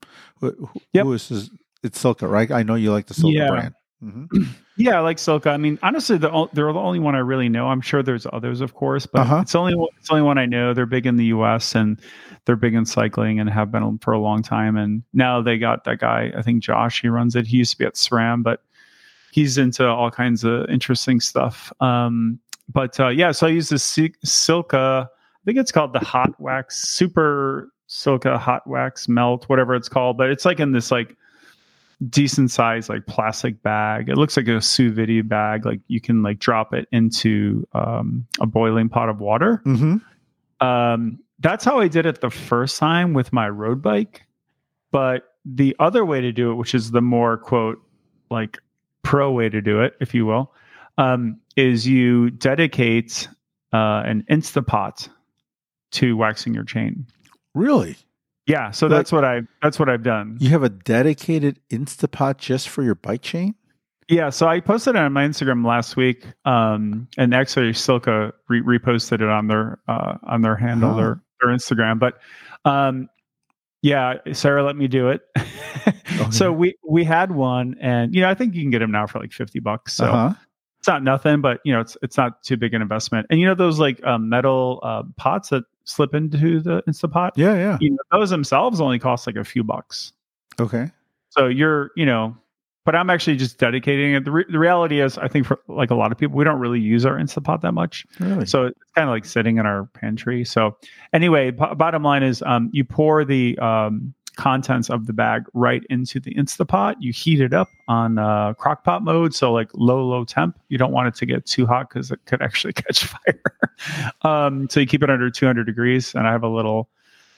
Speaker 2: Who,
Speaker 1: Yep.
Speaker 2: who is this? It's Silca, right? I know you like the Silca
Speaker 1: Yeah.
Speaker 2: brand. Hmm
Speaker 1: Yeah, I like Silca. I mean, honestly, the, they're the only one I really know. I'm sure there's others, of course, but
Speaker 2: Uh-huh.
Speaker 1: it's only it's only one I know. They're big in the U.S. and they're big in cycling and have been for a long time. And now they got that guy. I think Josh. He runs it. He used to be at SRAM, but he's into all kinds of interesting stuff. Um, but uh, yeah, so I use this Si- Silca. I think it's called the Hot Wax Super Silca Hot Wax Melt, whatever it's called. But it's like in this like decent size like plastic bag. It looks like a sous vide bag. Like you can like drop it into um, a boiling pot of water.
Speaker 2: hmm
Speaker 1: Um, that's how I did it the first time with my road bike. But the other way to do it, which is the more quote like pro way to do it, if you will, um, is you dedicate uh, an Instapot to waxing your chain.
Speaker 2: Really?
Speaker 1: Yeah, so
Speaker 2: Like-
Speaker 1: that's what I that's what I've done.
Speaker 2: You have a dedicated Instapot just for your bike chain?
Speaker 1: Yeah, so I posted it on my Instagram last week, um, and actually Silca re- reposted it on their uh, on their handle,
Speaker 2: Oh.
Speaker 1: their their Instagram. But um, yeah, Sarah let me do it. So we we had one, and you know I think you can get them now for like fifty bucks. So
Speaker 2: uh-huh.
Speaker 1: It's not nothing, but you know it's it's not too big an investment. And you know those like um, metal uh, pots that slip into the Instapot,
Speaker 2: Yeah, yeah.
Speaker 1: you know those themselves only cost like a few bucks.
Speaker 2: Okay.
Speaker 1: So you're, you know, but I'm actually just dedicating it. The, re- the reality is, I think for like a lot of people, we don't really use our Instapot that much.
Speaker 2: Really?
Speaker 1: So it's kind of like sitting in our pantry. So anyway, b- bottom line is, um, you pour the um, contents of the bag right into the Instapot. You heat it up on uh, crock pot mode. So like low, low temp. You don't want it to get too hot because it could actually catch fire. um, so you keep it under 200 degrees. And I have a little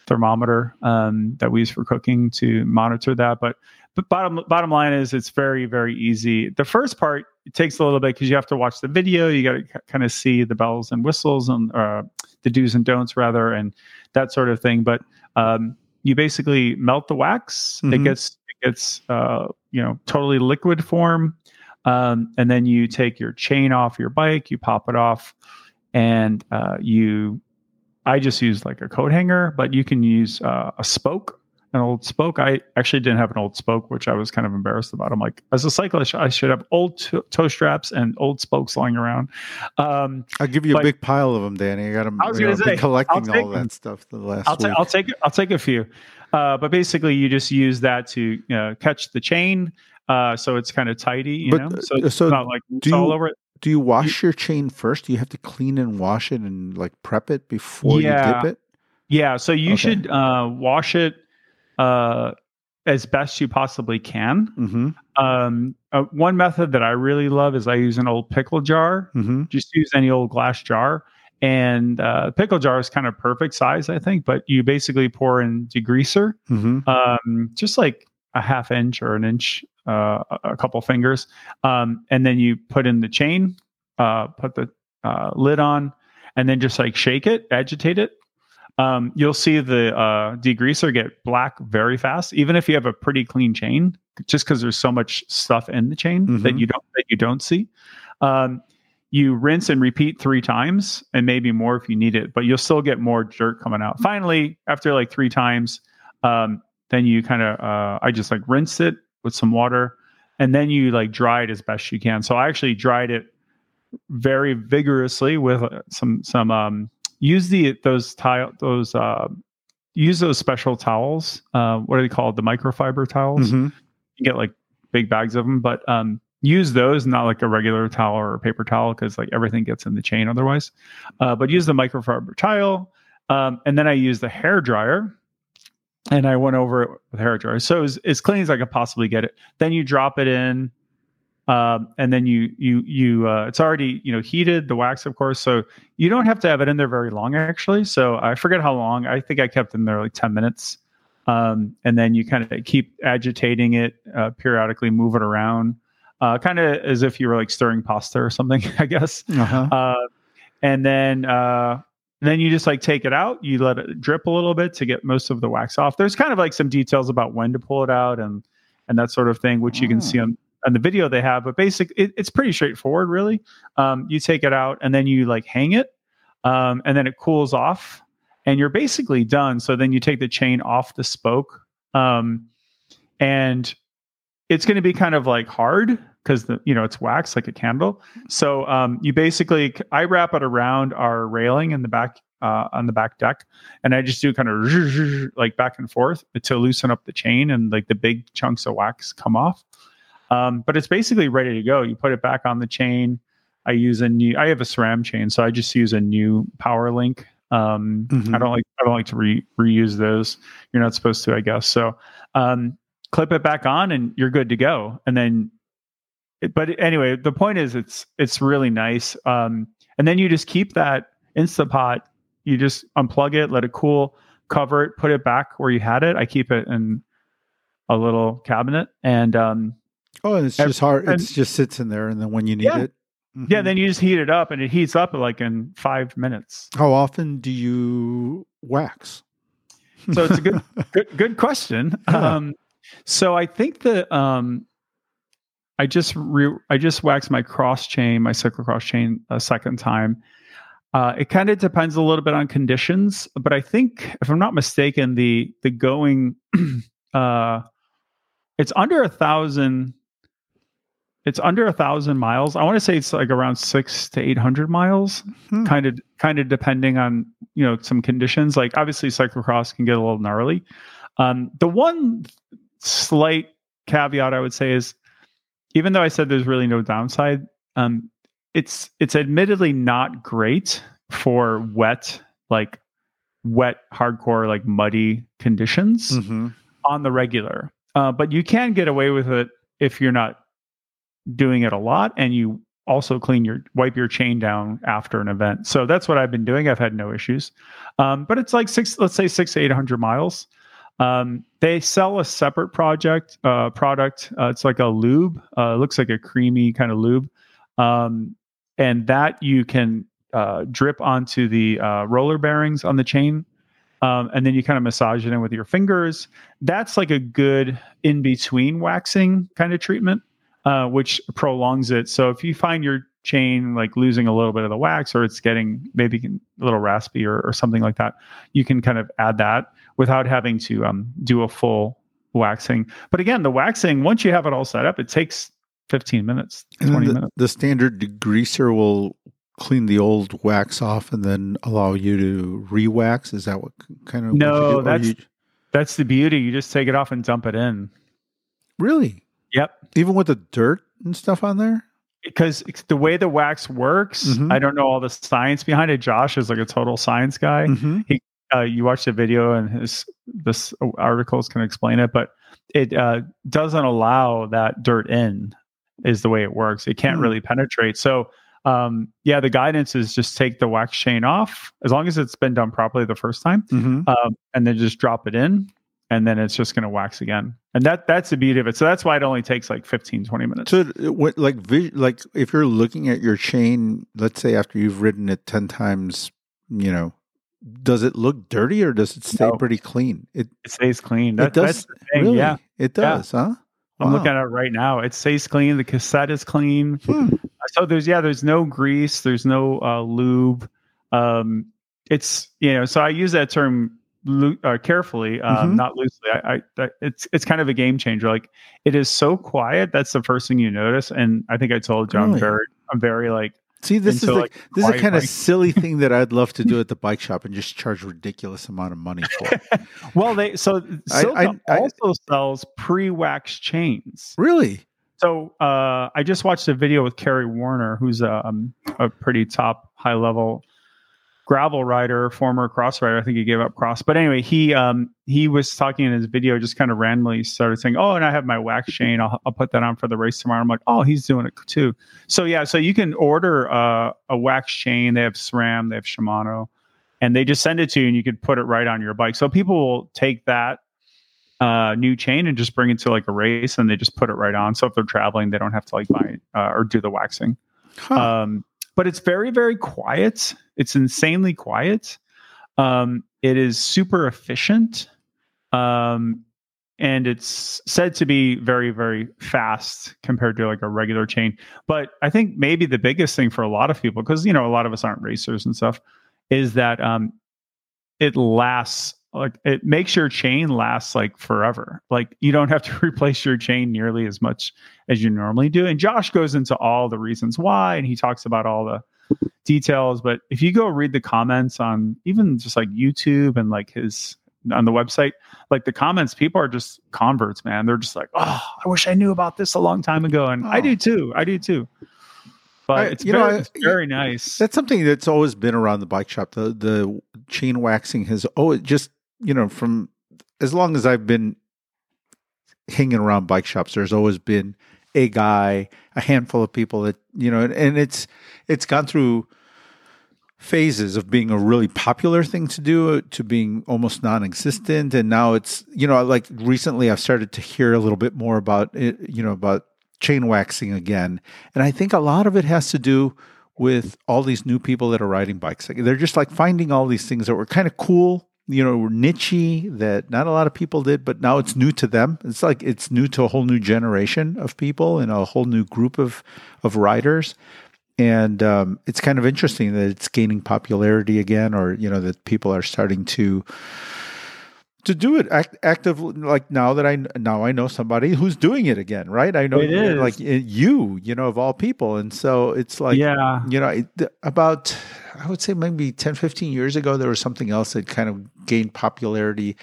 Speaker 1: thermometer um, that we use for cooking to monitor that. But but bottom bottom line is it's very very easy. The first part it takes a little bit because you have to watch the video. You got to kind of see the bells and whistles and uh, the do's and don'ts rather, and that sort of thing. But um, you basically melt the wax. It
Speaker 2: Mhm.
Speaker 1: gets it gets uh, you know totally liquid form, um, and then you take your chain off your bike. You pop it off, and uh, you. I just use like a coat hanger, but you can use uh, a spoke an old spoke. I actually didn't have an old spoke, which I was kind of embarrassed about. I'm like, as a cyclist, I should have old to- toe straps and old spokes lying around. Um,
Speaker 2: I'll give you a big pile of them, Danny. I got them.
Speaker 1: I was gonna say,
Speaker 2: collecting
Speaker 1: take
Speaker 2: all that stuff the last
Speaker 1: I'll, ta-
Speaker 2: week.
Speaker 1: I'll take I'll take a few, uh, but basically, you just use that to uh, catch the chain, uh, so it's kind of tidy. you
Speaker 2: But,
Speaker 1: know.
Speaker 2: uh,
Speaker 1: So it's
Speaker 2: so
Speaker 1: not like
Speaker 2: do
Speaker 1: all
Speaker 2: you-
Speaker 1: over it.
Speaker 2: Do you wash your chain first? Do you have to clean and wash it and like prep it before you dip it?
Speaker 1: Yeah, so you
Speaker 2: Okay.
Speaker 1: should uh, wash it uh, as best you possibly can.
Speaker 2: Mm-hmm.
Speaker 1: Um, uh, one method that I really love is I use an old pickle jar.
Speaker 2: Mm-hmm.
Speaker 1: Just use any old glass jar. And uh, pickle jar is kind of perfect size, I think. But you basically pour in degreaser,
Speaker 2: Mm-hmm.
Speaker 1: um, just like a half inch or an inch, uh, a a couple fingers, um, and then you put in the chain, uh, put the uh, lid on, and then just like shake it, agitate it. Um, you'll see the uh, degreaser get black very fast, even if you have a pretty clean chain, just because there's so much stuff in the chain that
Speaker 2: Mhm.
Speaker 1: you don't that you don't see. Um, you rinse and repeat three times, and maybe more if you need it, but you'll still get more dirt coming out. Finally, after like three times, um, then you kind of uh, I just like rinse it with some water, and then you like dry it as best you can. So I actually dried it very vigorously with uh, some some um use the those tile those uh use those special towels uh what are they called the microfiber towels?
Speaker 2: Mm-hmm.
Speaker 1: you get like big bags of them but um use those not like a regular towel or a paper towel because like everything gets in the chain otherwise uh but use the microfiber towel um and then i use the hair dryer and i went over it with hair dryer. So as, as clean as i could possibly get it. Then you drop it in um, and then you you you uh, it's already you know heated the wax of course. So you don't have to have it in there very long actually. So i forget how long. I think i kept it in there like 10 minutes. Um, and then you kind of keep agitating it uh, periodically move it around uh, kind of as if you were like stirring pasta or something i guess.
Speaker 2: Uh-huh.
Speaker 1: uh, and then uh, then you just like take it out. You let it drip a little bit to get most of the wax off. There's kind of like some details about when to pull it out and and that sort of thing which you can
Speaker 2: Oh.
Speaker 1: see on on the video they have but basic it, it's pretty straightforward really. Um, you take it out and then you like hang it um, and then it cools off and you're basically done. So then you take the chain off the spoke um, and it's going to be kind of like hard because the you know it's wax like a candle. So um, you basically i wrap it around our railing in the back uh, on the back deck and i just do kind of like back and forth to loosen up the chain and like the big chunks of wax come off um, but it's basically ready to go. You put it back on the chain. I use a new i have a SRAM chain so i just use a new power link. Um,
Speaker 2: Mhm.
Speaker 1: i don't like i don't like to re- reuse those. You're not supposed to i guess. So um, clip it back on and you're good to go. And then but anyway the point is it's it's really nice. Um, and then you just keep that instapot. You just unplug it let it cool cover it put it back where you had it. I keep it in a little cabinet and um,
Speaker 2: Oh, and it's just hard. It just sits in there, and then when you need
Speaker 1: Yeah.
Speaker 2: it,
Speaker 1: Yeah,
Speaker 2: Mhm.
Speaker 1: then you just heat it up and it heats up like in five minutes.
Speaker 2: how often do you wax?
Speaker 1: So it's a good good good question.
Speaker 2: Yeah.
Speaker 1: Um, so I think that um, I just re- I just waxed my cross chain, my cyclocross chain, a second time. Uh, it kind of depends a little bit on conditions, but I think if I'm not mistaken, the the going uh, it's under a thousand. It's under a thousand miles. I want to say it's like around six to eight hundred miles
Speaker 2: Hmm.
Speaker 1: kind of kind of depending on you know some conditions like obviously cyclocross can get a little gnarly um, the one slight caveat i would say is even though i said there's really no downside um, it's it's admittedly not great for wet like wet hardcore like muddy conditions
Speaker 2: Mhm.
Speaker 1: on the regular. Uh, but you can get away with it if you're not doing it a lot and you also clean your wipe your chain down after an event. So that's what I've been doing. I've had no issues. Um, but it's like six, let's say six to eight hundred miles. Um, they sell a separate project uh, product. Uh, it's like a lube. Uh, it looks like a creamy kind of lube, um, and that you can uh, drip onto the uh, roller bearings on the chain, um, and then you kind of massage it in with your fingers. That's like a good in between waxing kind of treatment, uh, which prolongs it. So if you find your chain like losing a little bit of the wax or it's getting maybe a little raspy or, or something like that, you can kind of add that without having to um, do a full waxing. But again, the waxing, once you have it all set up, it takes 15 minutes,
Speaker 2: And
Speaker 1: 20
Speaker 2: the,
Speaker 1: minutes.
Speaker 2: the standard degreaser will clean the old wax off and then allow you to re-wax. Is that what kind of?
Speaker 1: No? That's-
Speaker 2: you-
Speaker 1: That's the beauty. You just take it off and dump it in.
Speaker 2: really
Speaker 1: Yep.
Speaker 2: even with the dirt and stuff on there.
Speaker 1: because the way the wax works,
Speaker 2: Mhm.
Speaker 1: I don't know all the science behind it. Josh is like a total science guy.
Speaker 2: Mhm.
Speaker 1: Uh, you watch the video and his this articles can explain it, but it uh, doesn't allow that dirt in. Is the way it works. It can't
Speaker 2: Hmm.
Speaker 1: really penetrate. So um, yeah, the guidance is just take the wax chain off as long as it's been done properly the first time,
Speaker 2: Mhm.
Speaker 1: um, and then just drop it in, and then it's just going to wax again. And that that's the beauty of it. So that's why it only takes like 15, 20 minutes.
Speaker 2: So, what, like, like if you're looking at your chain, let's say after you've ridden it ten times, you know, does it look dirty or does it stay
Speaker 1: No.
Speaker 2: pretty clean? It
Speaker 1: it stays clean.
Speaker 2: it does
Speaker 1: that's the thing.
Speaker 2: really,
Speaker 1: Yeah.
Speaker 2: it
Speaker 1: Yeah.
Speaker 2: does, huh?
Speaker 1: I'm looking at it right now. It stays clean. The cassette is clean.
Speaker 2: Hmm.
Speaker 1: So there's yeah, there's no grease, there's no uh, lube. Um, it's you know, so I use that term lo- uh, carefully, um,
Speaker 2: Mhm.
Speaker 1: not loosely. I, I that, it's it's kind of a game changer. Like it is so quiet. That's the first thing you notice. And I think I told you I'm
Speaker 2: Really?
Speaker 1: very I'm very like
Speaker 2: See, this is
Speaker 1: Until,
Speaker 2: the,
Speaker 1: like,
Speaker 2: this is a kind of silly thing that I'd love to do at the bike shop and just charge ridiculous amount of money for.
Speaker 1: well they so
Speaker 2: I-
Speaker 1: Silca
Speaker 2: I- I-
Speaker 1: also sells pre-wax chains.
Speaker 2: really?
Speaker 1: So uh, I just watched a video with Kerry Werner, who's a, um, a pretty top high level gravel rider, former cross rider. I think he gave up cross, but anyway, he um, he was talking in his video, just kind of randomly started saying, "Oh, and I have my wax chain. I'll, I'll put that on for the race tomorrow." I'm like, "Oh, he's doing it too." So yeah, so you can order uh, a wax chain. They have SRAM, they have Shimano, and they just send it to you, and you could put it right on your bike. So people will take that uh, new chain and just bring it to like a race and they just put it right on. So if they're traveling, they don't have to like buy it, uh, or do the waxing.
Speaker 2: Huh.
Speaker 1: Um, but it's very, very quiet. It's insanely quiet. Um, it is super efficient. Um, and it's said to be very, very fast compared to like a regular chain. But I think maybe the biggest thing for a lot of people, because you know, a lot of us aren't racers and stuff, is that um, it lasts like it makes your chain last like forever. Like you don't have to replace your chain nearly as much as you normally do. And Josh goes into all the reasons why, and he talks about all the details. But if you go read the comments on even just like YouTube and like his on the website, like the comments, people are just converts, man. They're just like, oh, I wish I knew about this a long time ago, and I
Speaker 2: Oh.
Speaker 1: do too. I do too. But
Speaker 2: I-
Speaker 1: it's
Speaker 2: you know,
Speaker 1: very,
Speaker 2: I-
Speaker 1: it's very nice.
Speaker 2: That's something that's always been around the bike shop. The the chain waxing has oh it just you know from as long as I've been hanging around bike shops, there's always been a guy, a handful of people that you know, and, it's it's gone through phases of being a really popular thing to do uh, to being almost non-existent and now it's you know like recently i've started to hear a little bit more about it you know about chain waxing again, and I think a lot of it has to do with all these new people that are riding bikes. They're just like finding all these things that were kind of cool, you know, nichey that not a lot of people did, but now it's new to them. It's like it's new to a whole new generation of people and a whole new group of of riders. And um, it's kind of interesting that it's gaining popularity again, or you know that people are starting to to do it act, actively like now that i now i know somebody who's doing it again right i know
Speaker 1: It is.
Speaker 2: like you you know of all people and so it's like
Speaker 1: yeah.
Speaker 2: you know about i would say maybe 10 15 years ago there was something else that kind of gained popularity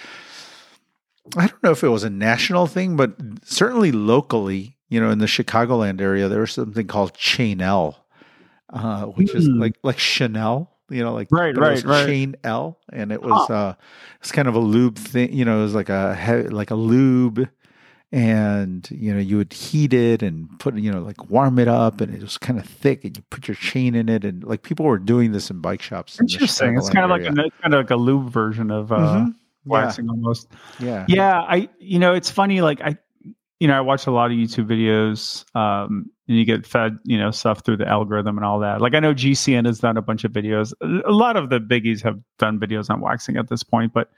Speaker 2: i don't know if it was a national thing but certainly locally you know in the chicagoland area there was something called Chain-L uh, which is
Speaker 1: Hmm.
Speaker 2: like like chanel you know like
Speaker 1: Right, right, right.
Speaker 2: Chain-L and it was uh it's kind of a lube thing you know it was like a like a lube and you know you would heat it and put you know like warm it up and it was kind of thick and you put your chain in it and like people were doing this in bike shops in
Speaker 1: Interesting. It's kind of like a, kind of like a lube version of uh,
Speaker 2: Mhm.
Speaker 1: waxing almost.
Speaker 2: yeah
Speaker 1: Yeah, I you know it's funny. Like I, you know, I watch a lot of YouTube videos, um, and you get fed you know stuff through the algorithm and all that. Like I know GCN has done a bunch of videos. A lot of the biggies have done videos on waxing at this point, but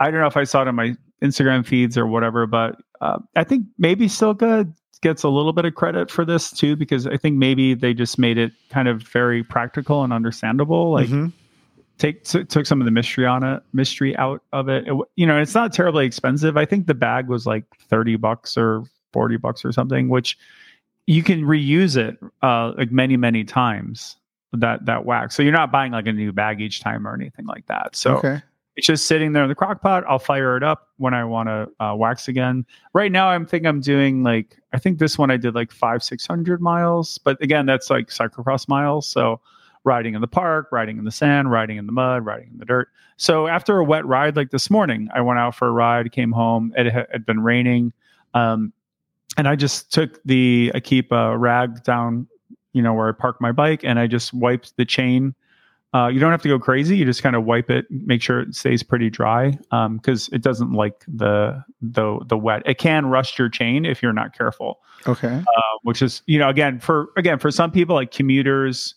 Speaker 1: I don't know if I saw it on my Instagram feeds or whatever. But uh, I think maybe Silca gets a little bit of credit for this too, because I think maybe they just made it kind of very practical and understandable. Like
Speaker 2: Mhm.
Speaker 1: take t- took some of the mystery on it mystery out of it. it you know it's not terribly expensive i think the bag was like 30 bucks or 40 bucks or something which you can reuse it uh like many many times that that wax. So you're not buying like a new bag each time or anything like that. So
Speaker 2: okay.
Speaker 1: it's just sitting there in the crock pot. I'll fire it up when i want to uh, wax again. Right now i'm think i'm doing like i think this one i did like five six hundred miles. But again that's like cyclocross miles. So riding in the park riding in the sand riding in the mud riding in the dirt. So after a wet ride like this morning i went out for a ride came home. It had had been raining. Um, and i just took the i keep a rag down you know where i park my bike and i just wiped the chain uh, you don't have to go crazy. You just kind of wipe it, make sure it stays pretty dry, because it doesn't like the the the wet. It can rust your chain if you're not careful.
Speaker 2: okay
Speaker 1: Uh, which is, you know, again for again for some people like commuters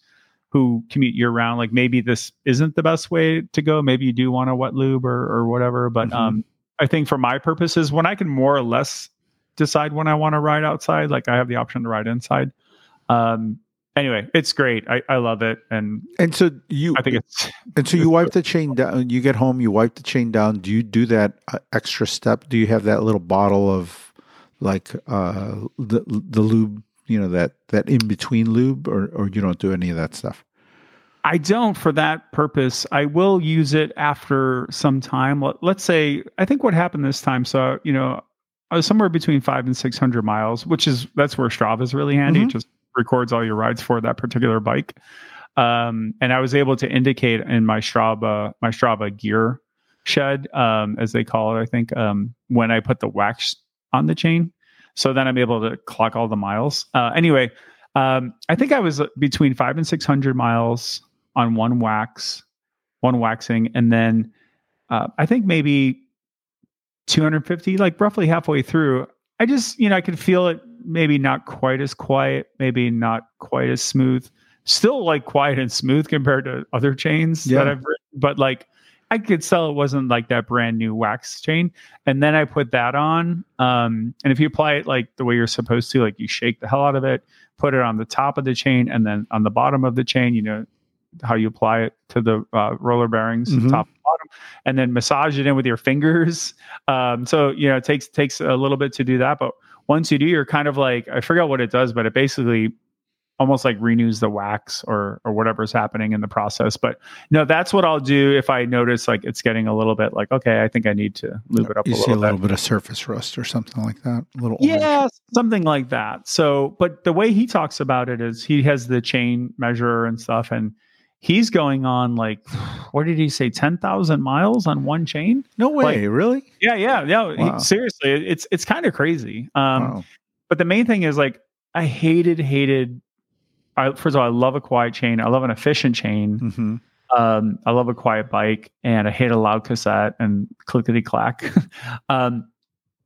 Speaker 1: who commute year round, like maybe this isn't the best way to go. Maybe you do want a wet lube or or whatever. But
Speaker 2: Mhm.
Speaker 1: um, I think for my purposes, when I can more or less decide when I want to ride outside, like I have the option to ride inside. Um, anyway, it's great. I, I love it, and
Speaker 2: and so you
Speaker 1: I think it's
Speaker 2: And so you wipe the chain down. You get home, you wipe the chain down. Do you do that uh, extra step? Do you have that little bottle of like uh, the the lube? You know that that in between lube, or or you don't do any of that stuff.
Speaker 1: I don't for that purpose. I will use it after some time. Let's say, I think what happened this time. So, you know, I was somewhere between five and 600 miles, which is, that's where Strava is really handy.
Speaker 2: Mhm.
Speaker 1: It just records all your rides for that particular bike. Um, and I was able to indicate in my Strava, my Strava gear shed, um, as they call it, I think, um, when I put the wax on the chain. So then I'm able to clock all the miles. Uh, anyway, um, I think I was between five and 600 miles on one wax, one waxing, and then uh, I think maybe 250, like roughly halfway through. I just, you know, I could feel it maybe not quite as quiet, maybe not quite as smooth. Still like quiet and smooth compared to other chains
Speaker 2: Yeah.
Speaker 1: that I've written, but like I could tell it wasn't like that brand new wax chain. And then I put that on. Um, and if you apply it like the way you're supposed to, like you shake the hell out of it, put it on the top of the chain, and then on the bottom of the chain, you know, how you apply it to the uh, roller bearings,
Speaker 2: Mhm.
Speaker 1: top bottom, and then massage it in with your fingers. Um, so you know, it takes takes a little bit to do that, but once you do, you're kind of like I forget what it does, but it basically almost like renews the wax or or whatever's happening in the process. But no, that's what I'll do if I notice like it's getting a little bit like okay, I think I need to lube it up
Speaker 2: You
Speaker 1: a
Speaker 2: see
Speaker 1: little
Speaker 2: a little
Speaker 1: bit.
Speaker 2: bit of surface rust or something like that. A little orange.
Speaker 1: Yeah, something like that. So, but the way he talks about it is he has the chain measurer and stuff, and he's going on like, what did he say, ten thousand miles on one chain?
Speaker 2: No way, really?
Speaker 1: Yeah, yeah, yeah. he- seriously, it's it's kind of crazy. Um,
Speaker 2: wow.
Speaker 1: but the main thing is like, I hated hated. I, first of all, I love a quiet chain. I love an efficient chain.
Speaker 2: hmm
Speaker 1: Um, I love a quiet bike, and I hate a loud cassette and clickety clack. um,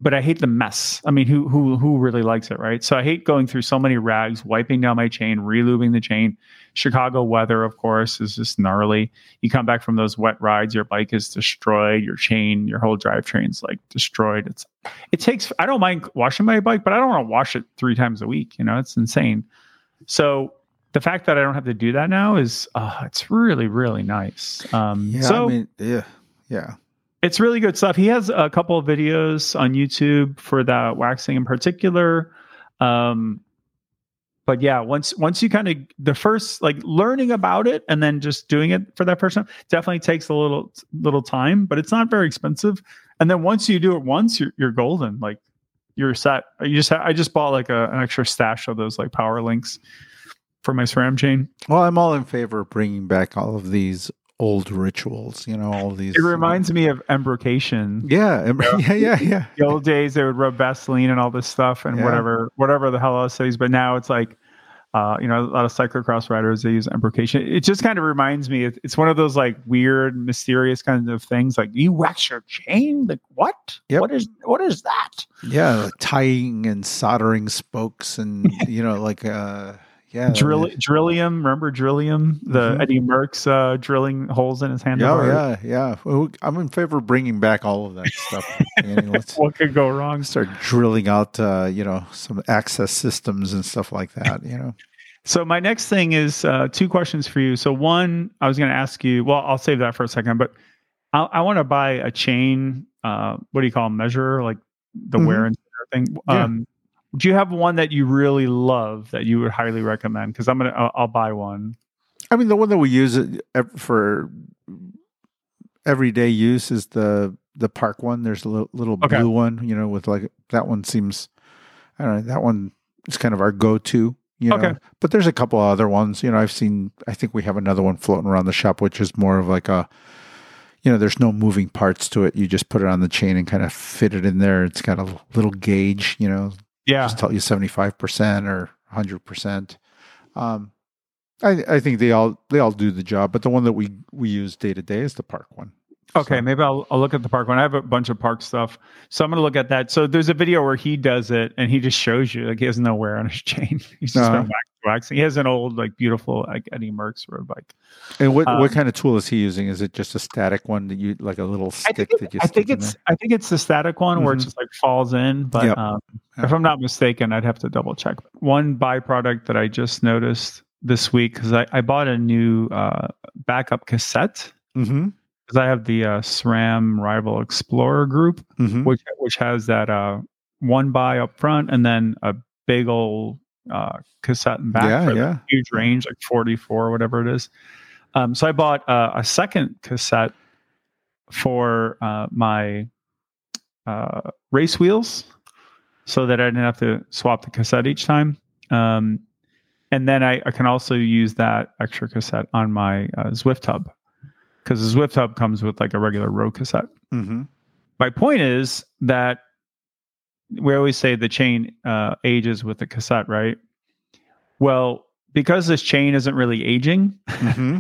Speaker 1: but I hate the mess. I mean, who who who really likes it, right? So I hate going through so many rags, wiping down my chain, relubing the chain. Chicago weather, of course, is just gnarly. You come back from those wet rides, your bike is destroyed, your chain, your whole drivetrain's like destroyed. It's it takes. I don't mind washing my bike, but I don't want to wash it three times a week. You know, it's insane. So the fact that I don't have to do that now is uh, it's really really nice. Um,
Speaker 2: Yeah,
Speaker 1: so
Speaker 2: I mean, yeah, yeah.
Speaker 1: It's really good stuff. He has a couple of videos on YouTube for that waxing in particular. Um, but yeah, once once you kind of the first like learning about it and then just doing it for that person definitely takes a little little time, but it's not very expensive. And then once you do it once, you're you're golden. Like you're set. You just ha- I just bought like a, an extra stash of those like power links for my SRAM chain.
Speaker 2: Well, I'm all in favor of bringing back all of these old rituals. You know, all these.
Speaker 1: It reminds me of embrocation.
Speaker 2: Yeah, em- yeah, yeah, yeah.
Speaker 1: the old days they would rub Vaseline and all this stuff and
Speaker 2: Yeah.
Speaker 1: whatever whatever the hell else they use. But now it's like uh, you know, a lot of cyclocross riders they use embrocation. It just kind of reminds me. It's one of those like weird, mysterious kinds of things. Like you wax your chain. Like what?
Speaker 2: Yep.
Speaker 1: What is what is that?
Speaker 2: Yeah, like tying and soldering spokes, and you know, like uh, yeah,
Speaker 1: Drill, drillium. Remember drillium? The
Speaker 2: Mhm.
Speaker 1: Eddy Merckx uh, drilling holes in his hand.
Speaker 2: Yeah, yeah, yeah. Well, I'm in favor of bringing back all of that stuff.
Speaker 1: What could go wrong?
Speaker 2: start drilling out, uh, you know, some access systems and stuff like that. You know,
Speaker 1: So my next thing is uh, two questions for you. So one, I was going to ask you. Well, I'll save that for a second, but I, I want to buy a chain. Uh, what do you call them? Measure like the
Speaker 2: Mhm.
Speaker 1: wear and tear thing. Um, do you have one that you really love that you would highly recommend? Because I'm gonna, I'll, I'll buy one.
Speaker 2: I mean, the one that we use uh, for everyday use is the the park one. There's a little, little
Speaker 1: Okay.
Speaker 2: blue one, you know, with like that one seems. I don't know. That one is kind of our go-to. You know,
Speaker 1: Okay.
Speaker 2: but there's a couple other ones. You know, I've seen. I think we have another one floating around the shop, which is more of like a. You know, there's no moving parts to it. You just put it on the chain and kind of fit it in there. It's got a little gauge. You know,
Speaker 1: Yeah,
Speaker 2: just tell you 75% or 100%. Um, I, I think they all they all do the job, but the one that we we use day to day is the park one.
Speaker 1: Okay,
Speaker 2: So-
Speaker 1: maybe I'll, I'll look at the park one. I have a bunch of park stuff, so I'm gonna look at that. So there's a video where he does it, and he just shows you like he has no wear on his chain. He's just been waxing. He has an old, like beautiful, like Eddy Merckx road bike.
Speaker 2: And what
Speaker 1: Um,
Speaker 2: what kind of tool is he using? Is it just a static one that you like a little
Speaker 1: I
Speaker 2: stick
Speaker 1: think,
Speaker 2: that you?
Speaker 1: I
Speaker 2: stick
Speaker 1: think
Speaker 2: in
Speaker 1: it's I think it's the static one where it
Speaker 2: Mhm.
Speaker 1: just like falls in. But
Speaker 2: Yep.
Speaker 1: um,
Speaker 2: Yeah.
Speaker 1: if I'm not mistaken, I'd have to double check. One byproduct that I just noticed this week because I, I bought a new uh, backup cassette?
Speaker 2: Mm-hmm.
Speaker 1: Because I have the uh, SRAM Rival XPLR group,
Speaker 2: Mm-hmm.
Speaker 1: which which has that uh, one by up front and then a big old uh, cassette and back
Speaker 2: Yeah,
Speaker 1: for the
Speaker 2: yeah.
Speaker 1: huge range, like 44, or whatever it is. Um, so I bought uh, a second cassette for uh, my uh, race wheels so that I didn't have to swap the cassette each time. Um, and then I, I can also use that extra cassette on my uh, Zwift hub because the Zwift hub comes with like a regular road cassette
Speaker 2: Mm-hmm.
Speaker 1: my point is that we always say the chain uh, ages with the cassette, right? Well, because this chain isn't really aging,
Speaker 2: Mm-hmm.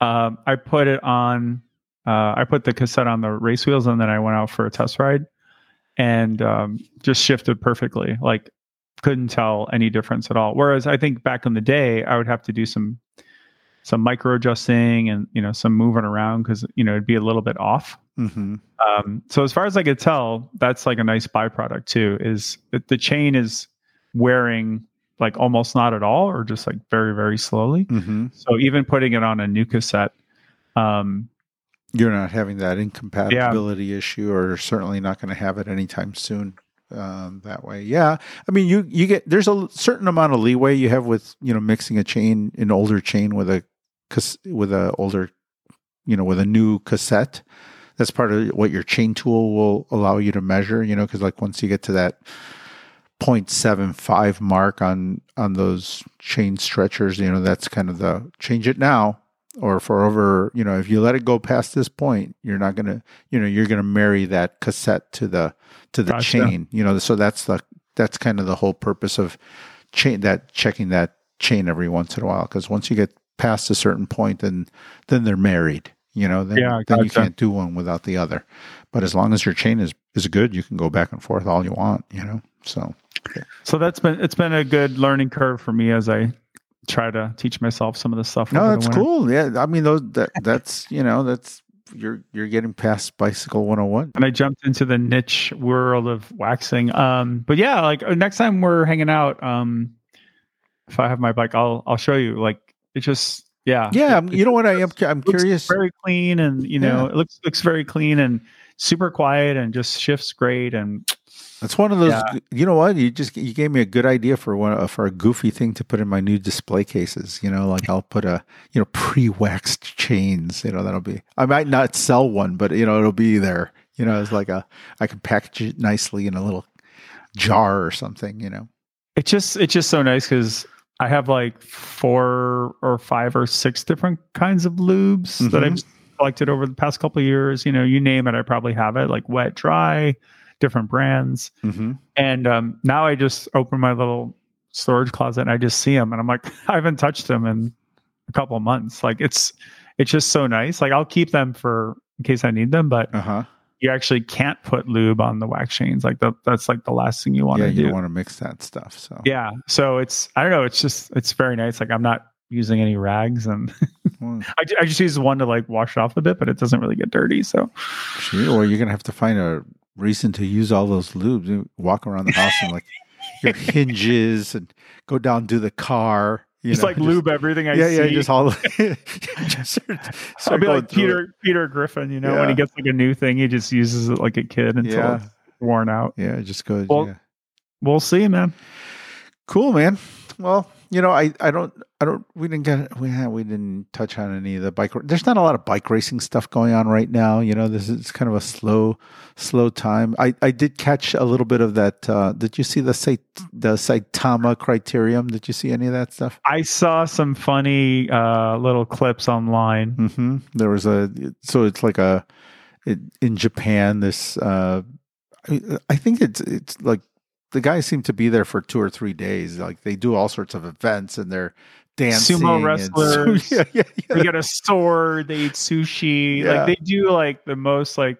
Speaker 1: um, I put it on. Uh, I put the cassette on the race wheels, and then I went out for a test ride, and um, just shifted perfectly. Like, couldn't tell any difference at all. Whereas I think back in the day, I would have to do some some micro adjusting and you know some moving around because you know it'd be a little bit off.
Speaker 2: Mm-hmm.
Speaker 1: Um, so as far as I could tell, that's like a nice byproduct too. Is that the chain is wearing like almost not at all, or just like very very slowly.
Speaker 2: Mm-hmm.
Speaker 1: So even putting it on a new cassette, um,
Speaker 2: You're not having that incompatibility issue, or certainly not going to have it anytime soon. Um, that way, yeah. I mean, you you get there's a certain amount of leeway you have with you know mixing a chain, an older chain with a with a older, you know, with a new cassette. That's part of what your chain tool will allow you to measure. You know, because like once you get to that 0.75 mark on on those chain stretchers, you know, that's kind of the change it now or for over, you know, if you let it go past this point, you're not going to, you know, you're going to marry that cassette to the to the
Speaker 1: Gotcha.
Speaker 2: chain, you know, so that's the that's kind of the whole purpose of chain that checking that chain every once in a while because once you get past a certain point then then they're married, you know, then,
Speaker 1: Yeah,
Speaker 2: then you can't do one without the other. But as long as your chain is is good, you can go back and forth all you want. You know. So
Speaker 1: So that's been it's been a good learning curve for me as I try to teach myself some of the stuff.
Speaker 2: no, that's cool. Yeah, I mean those that that's you know that's you're you're getting past bicycle 101.
Speaker 1: and I jumped into the niche world of waxing. Um, but yeah, like uh, next time we're hanging out, um, if I have my bike, I'll I'll show you. Like it just yeah
Speaker 2: Yeah,
Speaker 1: it-
Speaker 2: I'm- you know what I am I'm curious.
Speaker 1: very clean and you know
Speaker 2: Yeah.
Speaker 1: it looks looks very clean and super quiet and just shifts great and
Speaker 2: It's one of those.
Speaker 1: Yeah.
Speaker 2: You know what? You just you gave me a good idea for one uh, for a goofy thing to put in my new display cases. You know, like I'll put a you know pre waxed chains. You know, that'll be. I might not sell one, but you know it'll be there. You know, it's like a I can package it nicely in a little jar or something. You know.
Speaker 1: it's just it's just so nice because I have like four or five or six different kinds of lubes that
Speaker 2: Mhm.
Speaker 1: I've collected over the past couple of years. You know, you name it, I probably have it. Like wet, dry, different brands.
Speaker 2: Mm-hmm.
Speaker 1: And um, now I just open my little storage closet and I just see them, and I'm like, I haven't touched them in a couple of months. Like it's it's just so nice. Like I'll keep them for in case I need them, but
Speaker 2: Uh huh.
Speaker 1: You actually can't put lube on the wax chains. Like the, that's like the last thing you want
Speaker 2: Yeah,
Speaker 1: to
Speaker 2: you want to mix that stuff. So
Speaker 1: Yeah. So it's I don't know. It's just it's very nice. Like I'm not using any rags, and
Speaker 2: Well,
Speaker 1: I, I just use one to like wash it off a bit, but it doesn't really get dirty. So
Speaker 2: gee, or you're gonna have to find a reason to use all those lubes. You walk around the house and like your hinges and go down to the car. You
Speaker 1: just
Speaker 2: know,
Speaker 1: like lube everything I
Speaker 2: yeah,
Speaker 1: see.
Speaker 2: yeah, just all. just start,
Speaker 1: I'll be like
Speaker 2: through it.
Speaker 1: Peter Peter Griffin. You know, when he gets like a new thing, he just uses it like a kid until
Speaker 2: Yeah.
Speaker 1: it's worn out.
Speaker 2: Yeah, it just goes.
Speaker 1: Well,
Speaker 2: yeah.
Speaker 1: We'll see, man.
Speaker 2: Cool, man. Well, you know, I, I don't, I don't, we didn't get, we had, we didn't touch on any of the bike. There's not a lot of bike racing stuff going on right now. You know, this is kind of a slow, slow time. I, I did catch a little bit of that. Uh, did you see the Sait, the Saitama criterium? Did you see any of that stuff?
Speaker 1: I saw some funny uh, little clips online.
Speaker 2: hmm There was a, so it's like a, it, in Japan, this, uh, I, I think it's, it's like, the guys seem to be there for two or three days. Like they do all sorts of events and they're dancing.
Speaker 1: Sumo
Speaker 2: and-
Speaker 1: wrestlers.
Speaker 2: yeah, yeah, yeah.
Speaker 1: They get a sword. They eat sushi.
Speaker 2: Yeah.
Speaker 1: Like they do like the most like.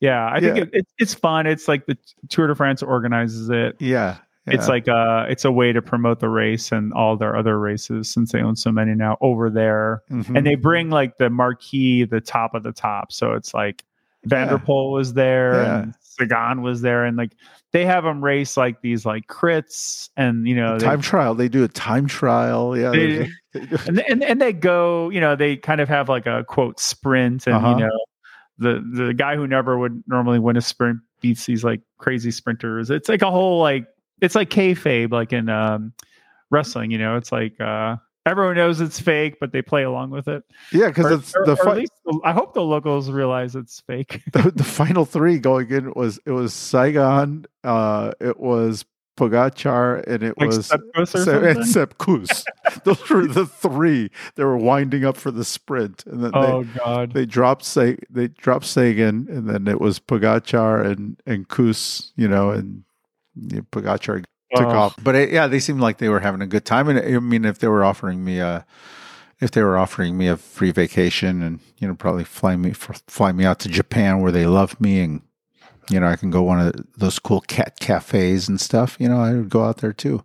Speaker 1: Yeah, I think
Speaker 2: Yeah.
Speaker 1: it, it, it's fun. It's like the Tour de France organizes it.
Speaker 2: Yeah.
Speaker 1: It's like uh it's a way to promote the race and all their other races since they own so many now over there.
Speaker 2: Mhm.
Speaker 1: And they bring like the marquee, the top of the top. So it's like Van der Poel was there
Speaker 2: Yeah.
Speaker 1: and Sagan was there and like they have them race like these like crits and you know they,
Speaker 2: time trial. They do a time trial. Yeah.
Speaker 1: They and, and and they go, you know, they kind of have like a quote sprint, and
Speaker 2: Uh-huh.
Speaker 1: you know, the the guy who never would normally win a sprint beats these like crazy sprinters. It's like a whole like it's like kayfabe, like in um, wrestling. You know, it's like uh, everyone knows it's fake, but they play along with it.
Speaker 2: yeah, because it's the, fi-
Speaker 1: at least the- I hope the locals realize it's fake.
Speaker 2: the the final three going in was it was Sagan, uh, it was Pogačar, and it
Speaker 1: Like
Speaker 2: was
Speaker 1: Sepp Kuss
Speaker 2: Se- and Kuss. Those were the three. They were winding up for the sprint, and then
Speaker 1: oh God!
Speaker 2: they they dropped Sa- they dropped Sagan, and then it was Pogačar and and Kuss, you know, and you know, Pogačar took
Speaker 1: Oh.
Speaker 2: off. But it, yeah, they seemed like they were having a good time. And I mean, if they were offering me a, if they were offering me a free vacation and you know probably fly me fly me out to Japan where they love me and you know I can go one of those cool cat cafes and stuff. You know, I would go out there too.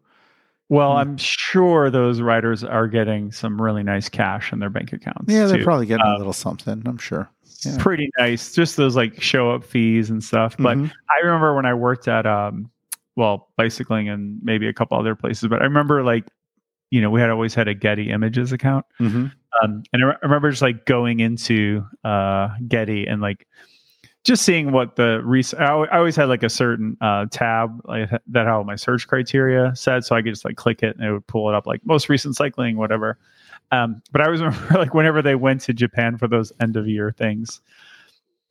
Speaker 1: Well,
Speaker 2: Hmm.
Speaker 1: I'm sure those writers are getting some really nice cash in their bank accounts.
Speaker 2: Yeah, they're
Speaker 1: too.
Speaker 2: probably getting
Speaker 1: Uh,
Speaker 2: a little something. I'm sure. yeah.
Speaker 1: pretty nice. Just those like show up fees and stuff. But
Speaker 2: Mhm.
Speaker 1: I remember when I worked at um well, bicycling and maybe a couple other places, but I remember like, you know, we had always had a Getty Images account.
Speaker 2: Mhm.
Speaker 1: Um and I, re- I remember just like going into uh Getty and like just seeing what the res- I, always had like a certain uh tab like that how my search criteria said so I could just like click it and it would pull it up like most recent cycling whatever um but I always remember like whenever they went to Japan for those end of year things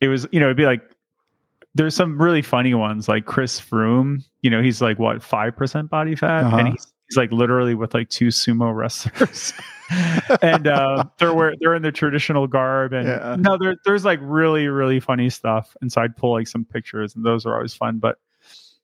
Speaker 1: it was you know it'd be like there's some really funny ones like Chris Froome you know he's like what 5% body fat
Speaker 2: Uh-huh.
Speaker 1: and he's, he's like literally with like two sumo wrestlers and uh, they're they're in their traditional garb and
Speaker 2: Yeah.
Speaker 1: no there, there's like really really funny stuff and so i'd pull like some pictures and those are always fun but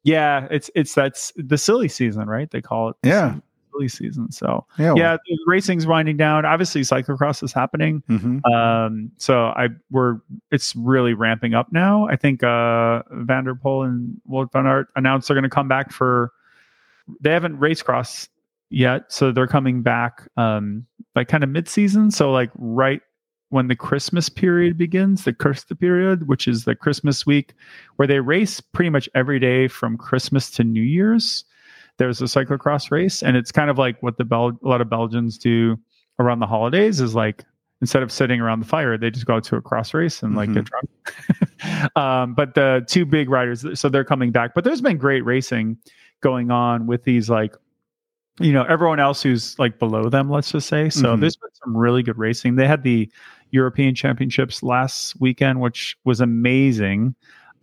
Speaker 1: yeah it's it's that's the silly season right they call it
Speaker 2: Yeah.
Speaker 1: silly season. So
Speaker 2: Yeah.
Speaker 1: yeah, the racing's winding down. Obviously, cyclocross is happening.
Speaker 2: mhm.
Speaker 1: Um, so I we're it's really ramping up now. I think uh Van der Poel and Wout van Aert announced they're going to come back for. They haven't race cross yet, so they're coming back um like kind of mid season. So like right when the Christmas period begins, the Kirsta period, which is the Christmas week, where they race pretty much every day from Christmas to New Year's. There's a cyclocross race, and it's kind of like what the Bel- a lot of Belgians do around the holidays. Is like instead of sitting around the fire, they just go out to a cross race and like get drunk. um, but the two big riders, so they're coming back. But there's been great racing going on with these like you know everyone else who's like below them let's just say so
Speaker 2: Mhm.
Speaker 1: there's been some really good racing they had the european championships last weekend which was amazing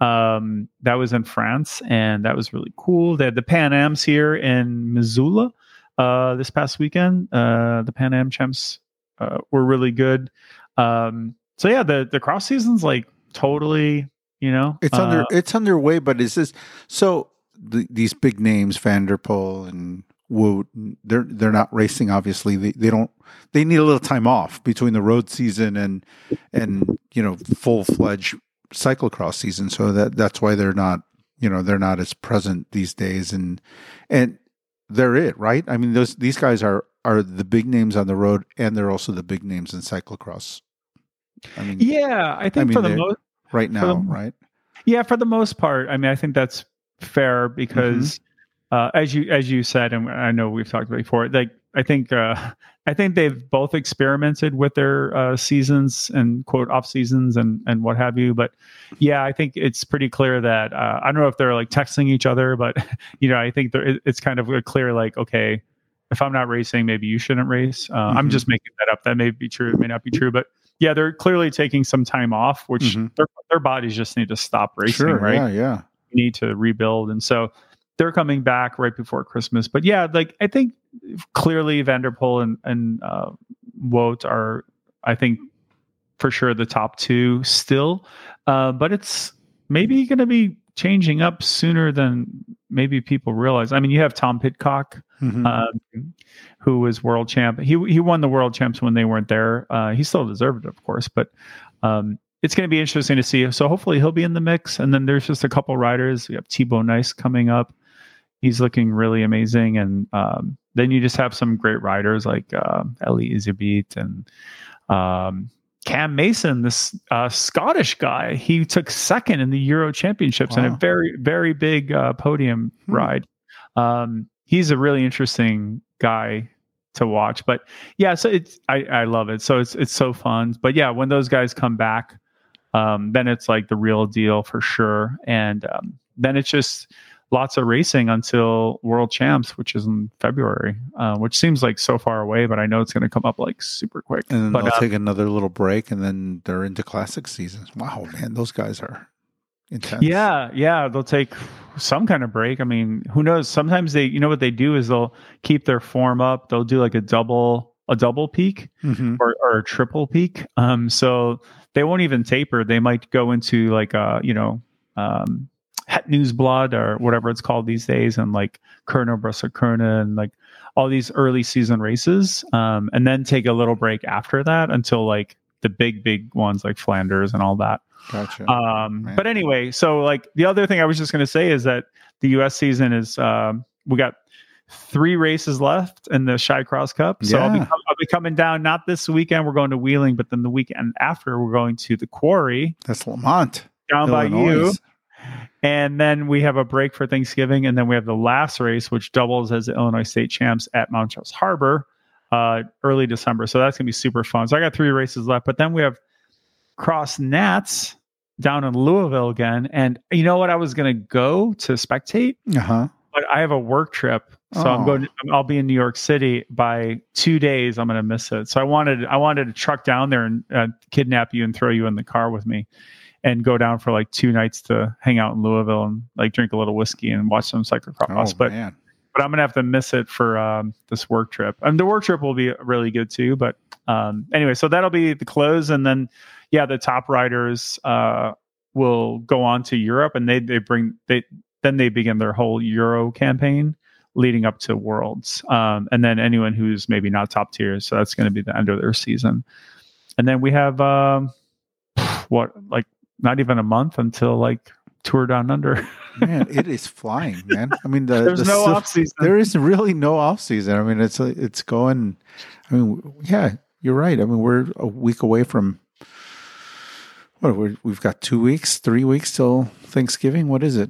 Speaker 1: um that was in france and that was really cool they had the pan ams here in missoula uh this past weekend uh the pan am champs uh, were really good um so yeah the the cross season's like totally you know
Speaker 2: It's
Speaker 1: uh,
Speaker 2: under it's underway, but is this so? The, these big names, Van der Poel and Wout, they're they're not racing. Obviously, they, they don't. They need a little time off between the road season and and you know full fledged cyclocross season. So that that's why they're not you know they're not as present these days. And and they're it, right? I mean, those these guys are are the big names on the road, and they're also the big names in cyclocross. I mean,
Speaker 1: yeah i think
Speaker 2: mean,
Speaker 1: for the most
Speaker 2: right now,
Speaker 1: the-
Speaker 2: right?
Speaker 1: Yeah, for the most part. I mean, I think that's fair because, uh, as you as you said, and I know we've talked before, like I think uh, I think they've both experimented with their uh, seasons and quote off seasons and and what have you. But yeah, I think it's pretty clear that uh, I don't know if they're like texting each other, but you know, I think there, it's kind of clear like okay. If I'm not racing, maybe you shouldn't race. Uh, I'm
Speaker 2: Mhm.
Speaker 1: just making that up. That may be true. It may not be true. But yeah, they're clearly taking some time off, which
Speaker 2: Mhm.
Speaker 1: their, their bodies just need to stop racing,
Speaker 2: sure,
Speaker 1: right?
Speaker 2: yeah, yeah.
Speaker 1: need to rebuild and so they're coming back right before christmas but yeah like i think clearly van der Poel and and uh Wout are i think for sure the top two still uh but it's maybe going to be changing up sooner than maybe people realize i mean you have tom Pidcock
Speaker 2: Mhm.
Speaker 1: um, who was world champ. He he won the world champs when they weren't there. Uh, he still deserved it, of course, but um, it's going to be interesting to see. So hopefully he'll be in the mix. And then there's just a couple riders. We have Thibau Nys coming up. He's looking really amazing. And um, then you just have some great riders like uh, Eli Iserbyt and um, Cam Mason, this uh, Scottish guy. He took second in the Euro Championships in a very very big uh, podium
Speaker 2: Hmm.
Speaker 1: ride. Um, he's a really interesting guy to watch. But yeah, so it's I, I love it. So it's it's so fun. But yeah, when those guys come back, um, then it's like the real deal for sure. And um, then it's just lots of racing until World Champs, which is in February, uh, which seems like so far away, but I know it's going to come up like super quick.
Speaker 2: and then
Speaker 1: but
Speaker 2: they'll
Speaker 1: uh,
Speaker 2: take another little break, and then they're into classic seasons. Wow, man, those guys are intense.
Speaker 1: Yeah, yeah, they'll take some kind of break. I mean, who knows? Sometimes they, you know, what they do is they'll keep their form up. They'll do like a double, a double peak
Speaker 2: Mhm.
Speaker 1: or, or a triple peak. Um, so they won't even taper. They might go into like a, you know, um, Het Nieuwsblad or whatever it's called these days, and like Kuurne-Brussel-Kuurne and like all these early season races, um, and then take a little break after that until like the big, big ones like Flanders and all that.
Speaker 2: Gotcha.
Speaker 1: Um,
Speaker 2: Man.
Speaker 1: but anyway, so like the other thing I was just going to say is that the U.S. season is um, we got three races left in the Chi Cross Cup. So I'll, be, I'll be coming down not this weekend. We're going to Wheeling, but then the weekend after we're going to the Quarry
Speaker 2: That's Lemont.
Speaker 1: down by you. And then we have a break for Thanksgiving, and then we have the last race, which doubles as the Illinois State champs at Montrose Harbor, uh, early December. So that's gonna be super fun. So I got three races left, but then we have Cross Nats down in Louisville again. And you know what? I was gonna go to spectate,
Speaker 2: Uh huh.
Speaker 1: but I have a work trip, so I'm
Speaker 2: Oh.
Speaker 1: going. I'll be in New York City by two days. I'm gonna miss it. So I wanted I wanted to truck down there and uh, kidnap you and throw you in the car with me, and go down for like two nights to hang out in Louisville and like drink a little whiskey and watch some cyclocross.
Speaker 2: Oh
Speaker 1: but
Speaker 2: man.
Speaker 1: but I'm gonna have to miss it for um, this work trip. And the work trip will be really good too. But um, anyway, so that'll be the close, and then yeah, the top riders uh, will go on to Europe, and they they bring they then they begin their whole Euro campaign, leading up to Worlds, um, and then anyone who's maybe not top tier. So that's going to be the end of their season, and then we have um, what like not even a month until like tour down under.
Speaker 2: man, it is flying, man. I mean, the,
Speaker 1: There's
Speaker 2: the
Speaker 1: no off season.
Speaker 2: There is really no off season. I mean, it's it's going. I mean, yeah, you're right. I mean, we're a week away from. What we're, we've got two weeks, three weeks till Thanksgiving. What is it?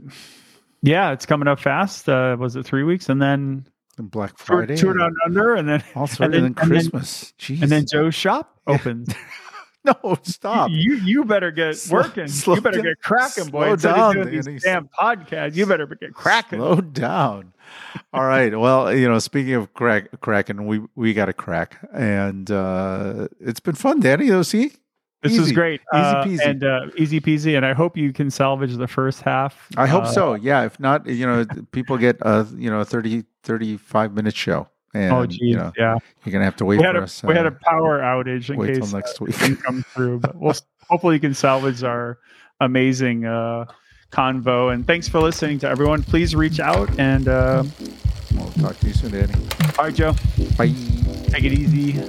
Speaker 1: yeah, it's coming up fast. Uh, was it three weeks, and then
Speaker 2: And Black Friday.
Speaker 1: tour down under, and then
Speaker 2: all sorts,
Speaker 1: and
Speaker 2: and
Speaker 1: then-
Speaker 2: then,
Speaker 1: and then-
Speaker 2: Christmas. Jeez.
Speaker 1: and then Joe's shop opens.
Speaker 2: no, stop.
Speaker 1: You you better get
Speaker 2: Slow-
Speaker 1: working.
Speaker 2: slow
Speaker 1: you better
Speaker 2: down-
Speaker 1: get cracking, boy.
Speaker 2: slow down,
Speaker 1: doing these
Speaker 2: Danny.
Speaker 1: damn podcasts, you better get cracking.
Speaker 2: Slow down. All right. Well, you know, speaking of crack, cracking, we we got a crack, and uh it's been fun, Danny. Though, see,
Speaker 1: This is great.
Speaker 2: Easy
Speaker 1: Uh,
Speaker 2: peasy.
Speaker 1: and uh, easy peasy. And I hope you can salvage the first half.
Speaker 2: I hope
Speaker 1: Uh,
Speaker 2: so. Yeah. If not, you know, people get a you know a 30, 35 minute show, and
Speaker 1: Oh, geez.
Speaker 2: you know
Speaker 1: yeah.
Speaker 2: you're gonna have to wait
Speaker 1: We
Speaker 2: for
Speaker 1: had, a,
Speaker 2: us.
Speaker 1: we had
Speaker 2: uh,
Speaker 1: a power outage in
Speaker 2: wait till
Speaker 1: case
Speaker 2: next
Speaker 1: uh,
Speaker 2: week.
Speaker 1: come through. But we'll hopefully you can salvage our amazing uh, convo. And thanks for listening to everyone. Please reach out. And uh,
Speaker 2: We'll talk to you soon, Danny.
Speaker 1: all right, Joe,
Speaker 2: Bye.
Speaker 1: take it easy.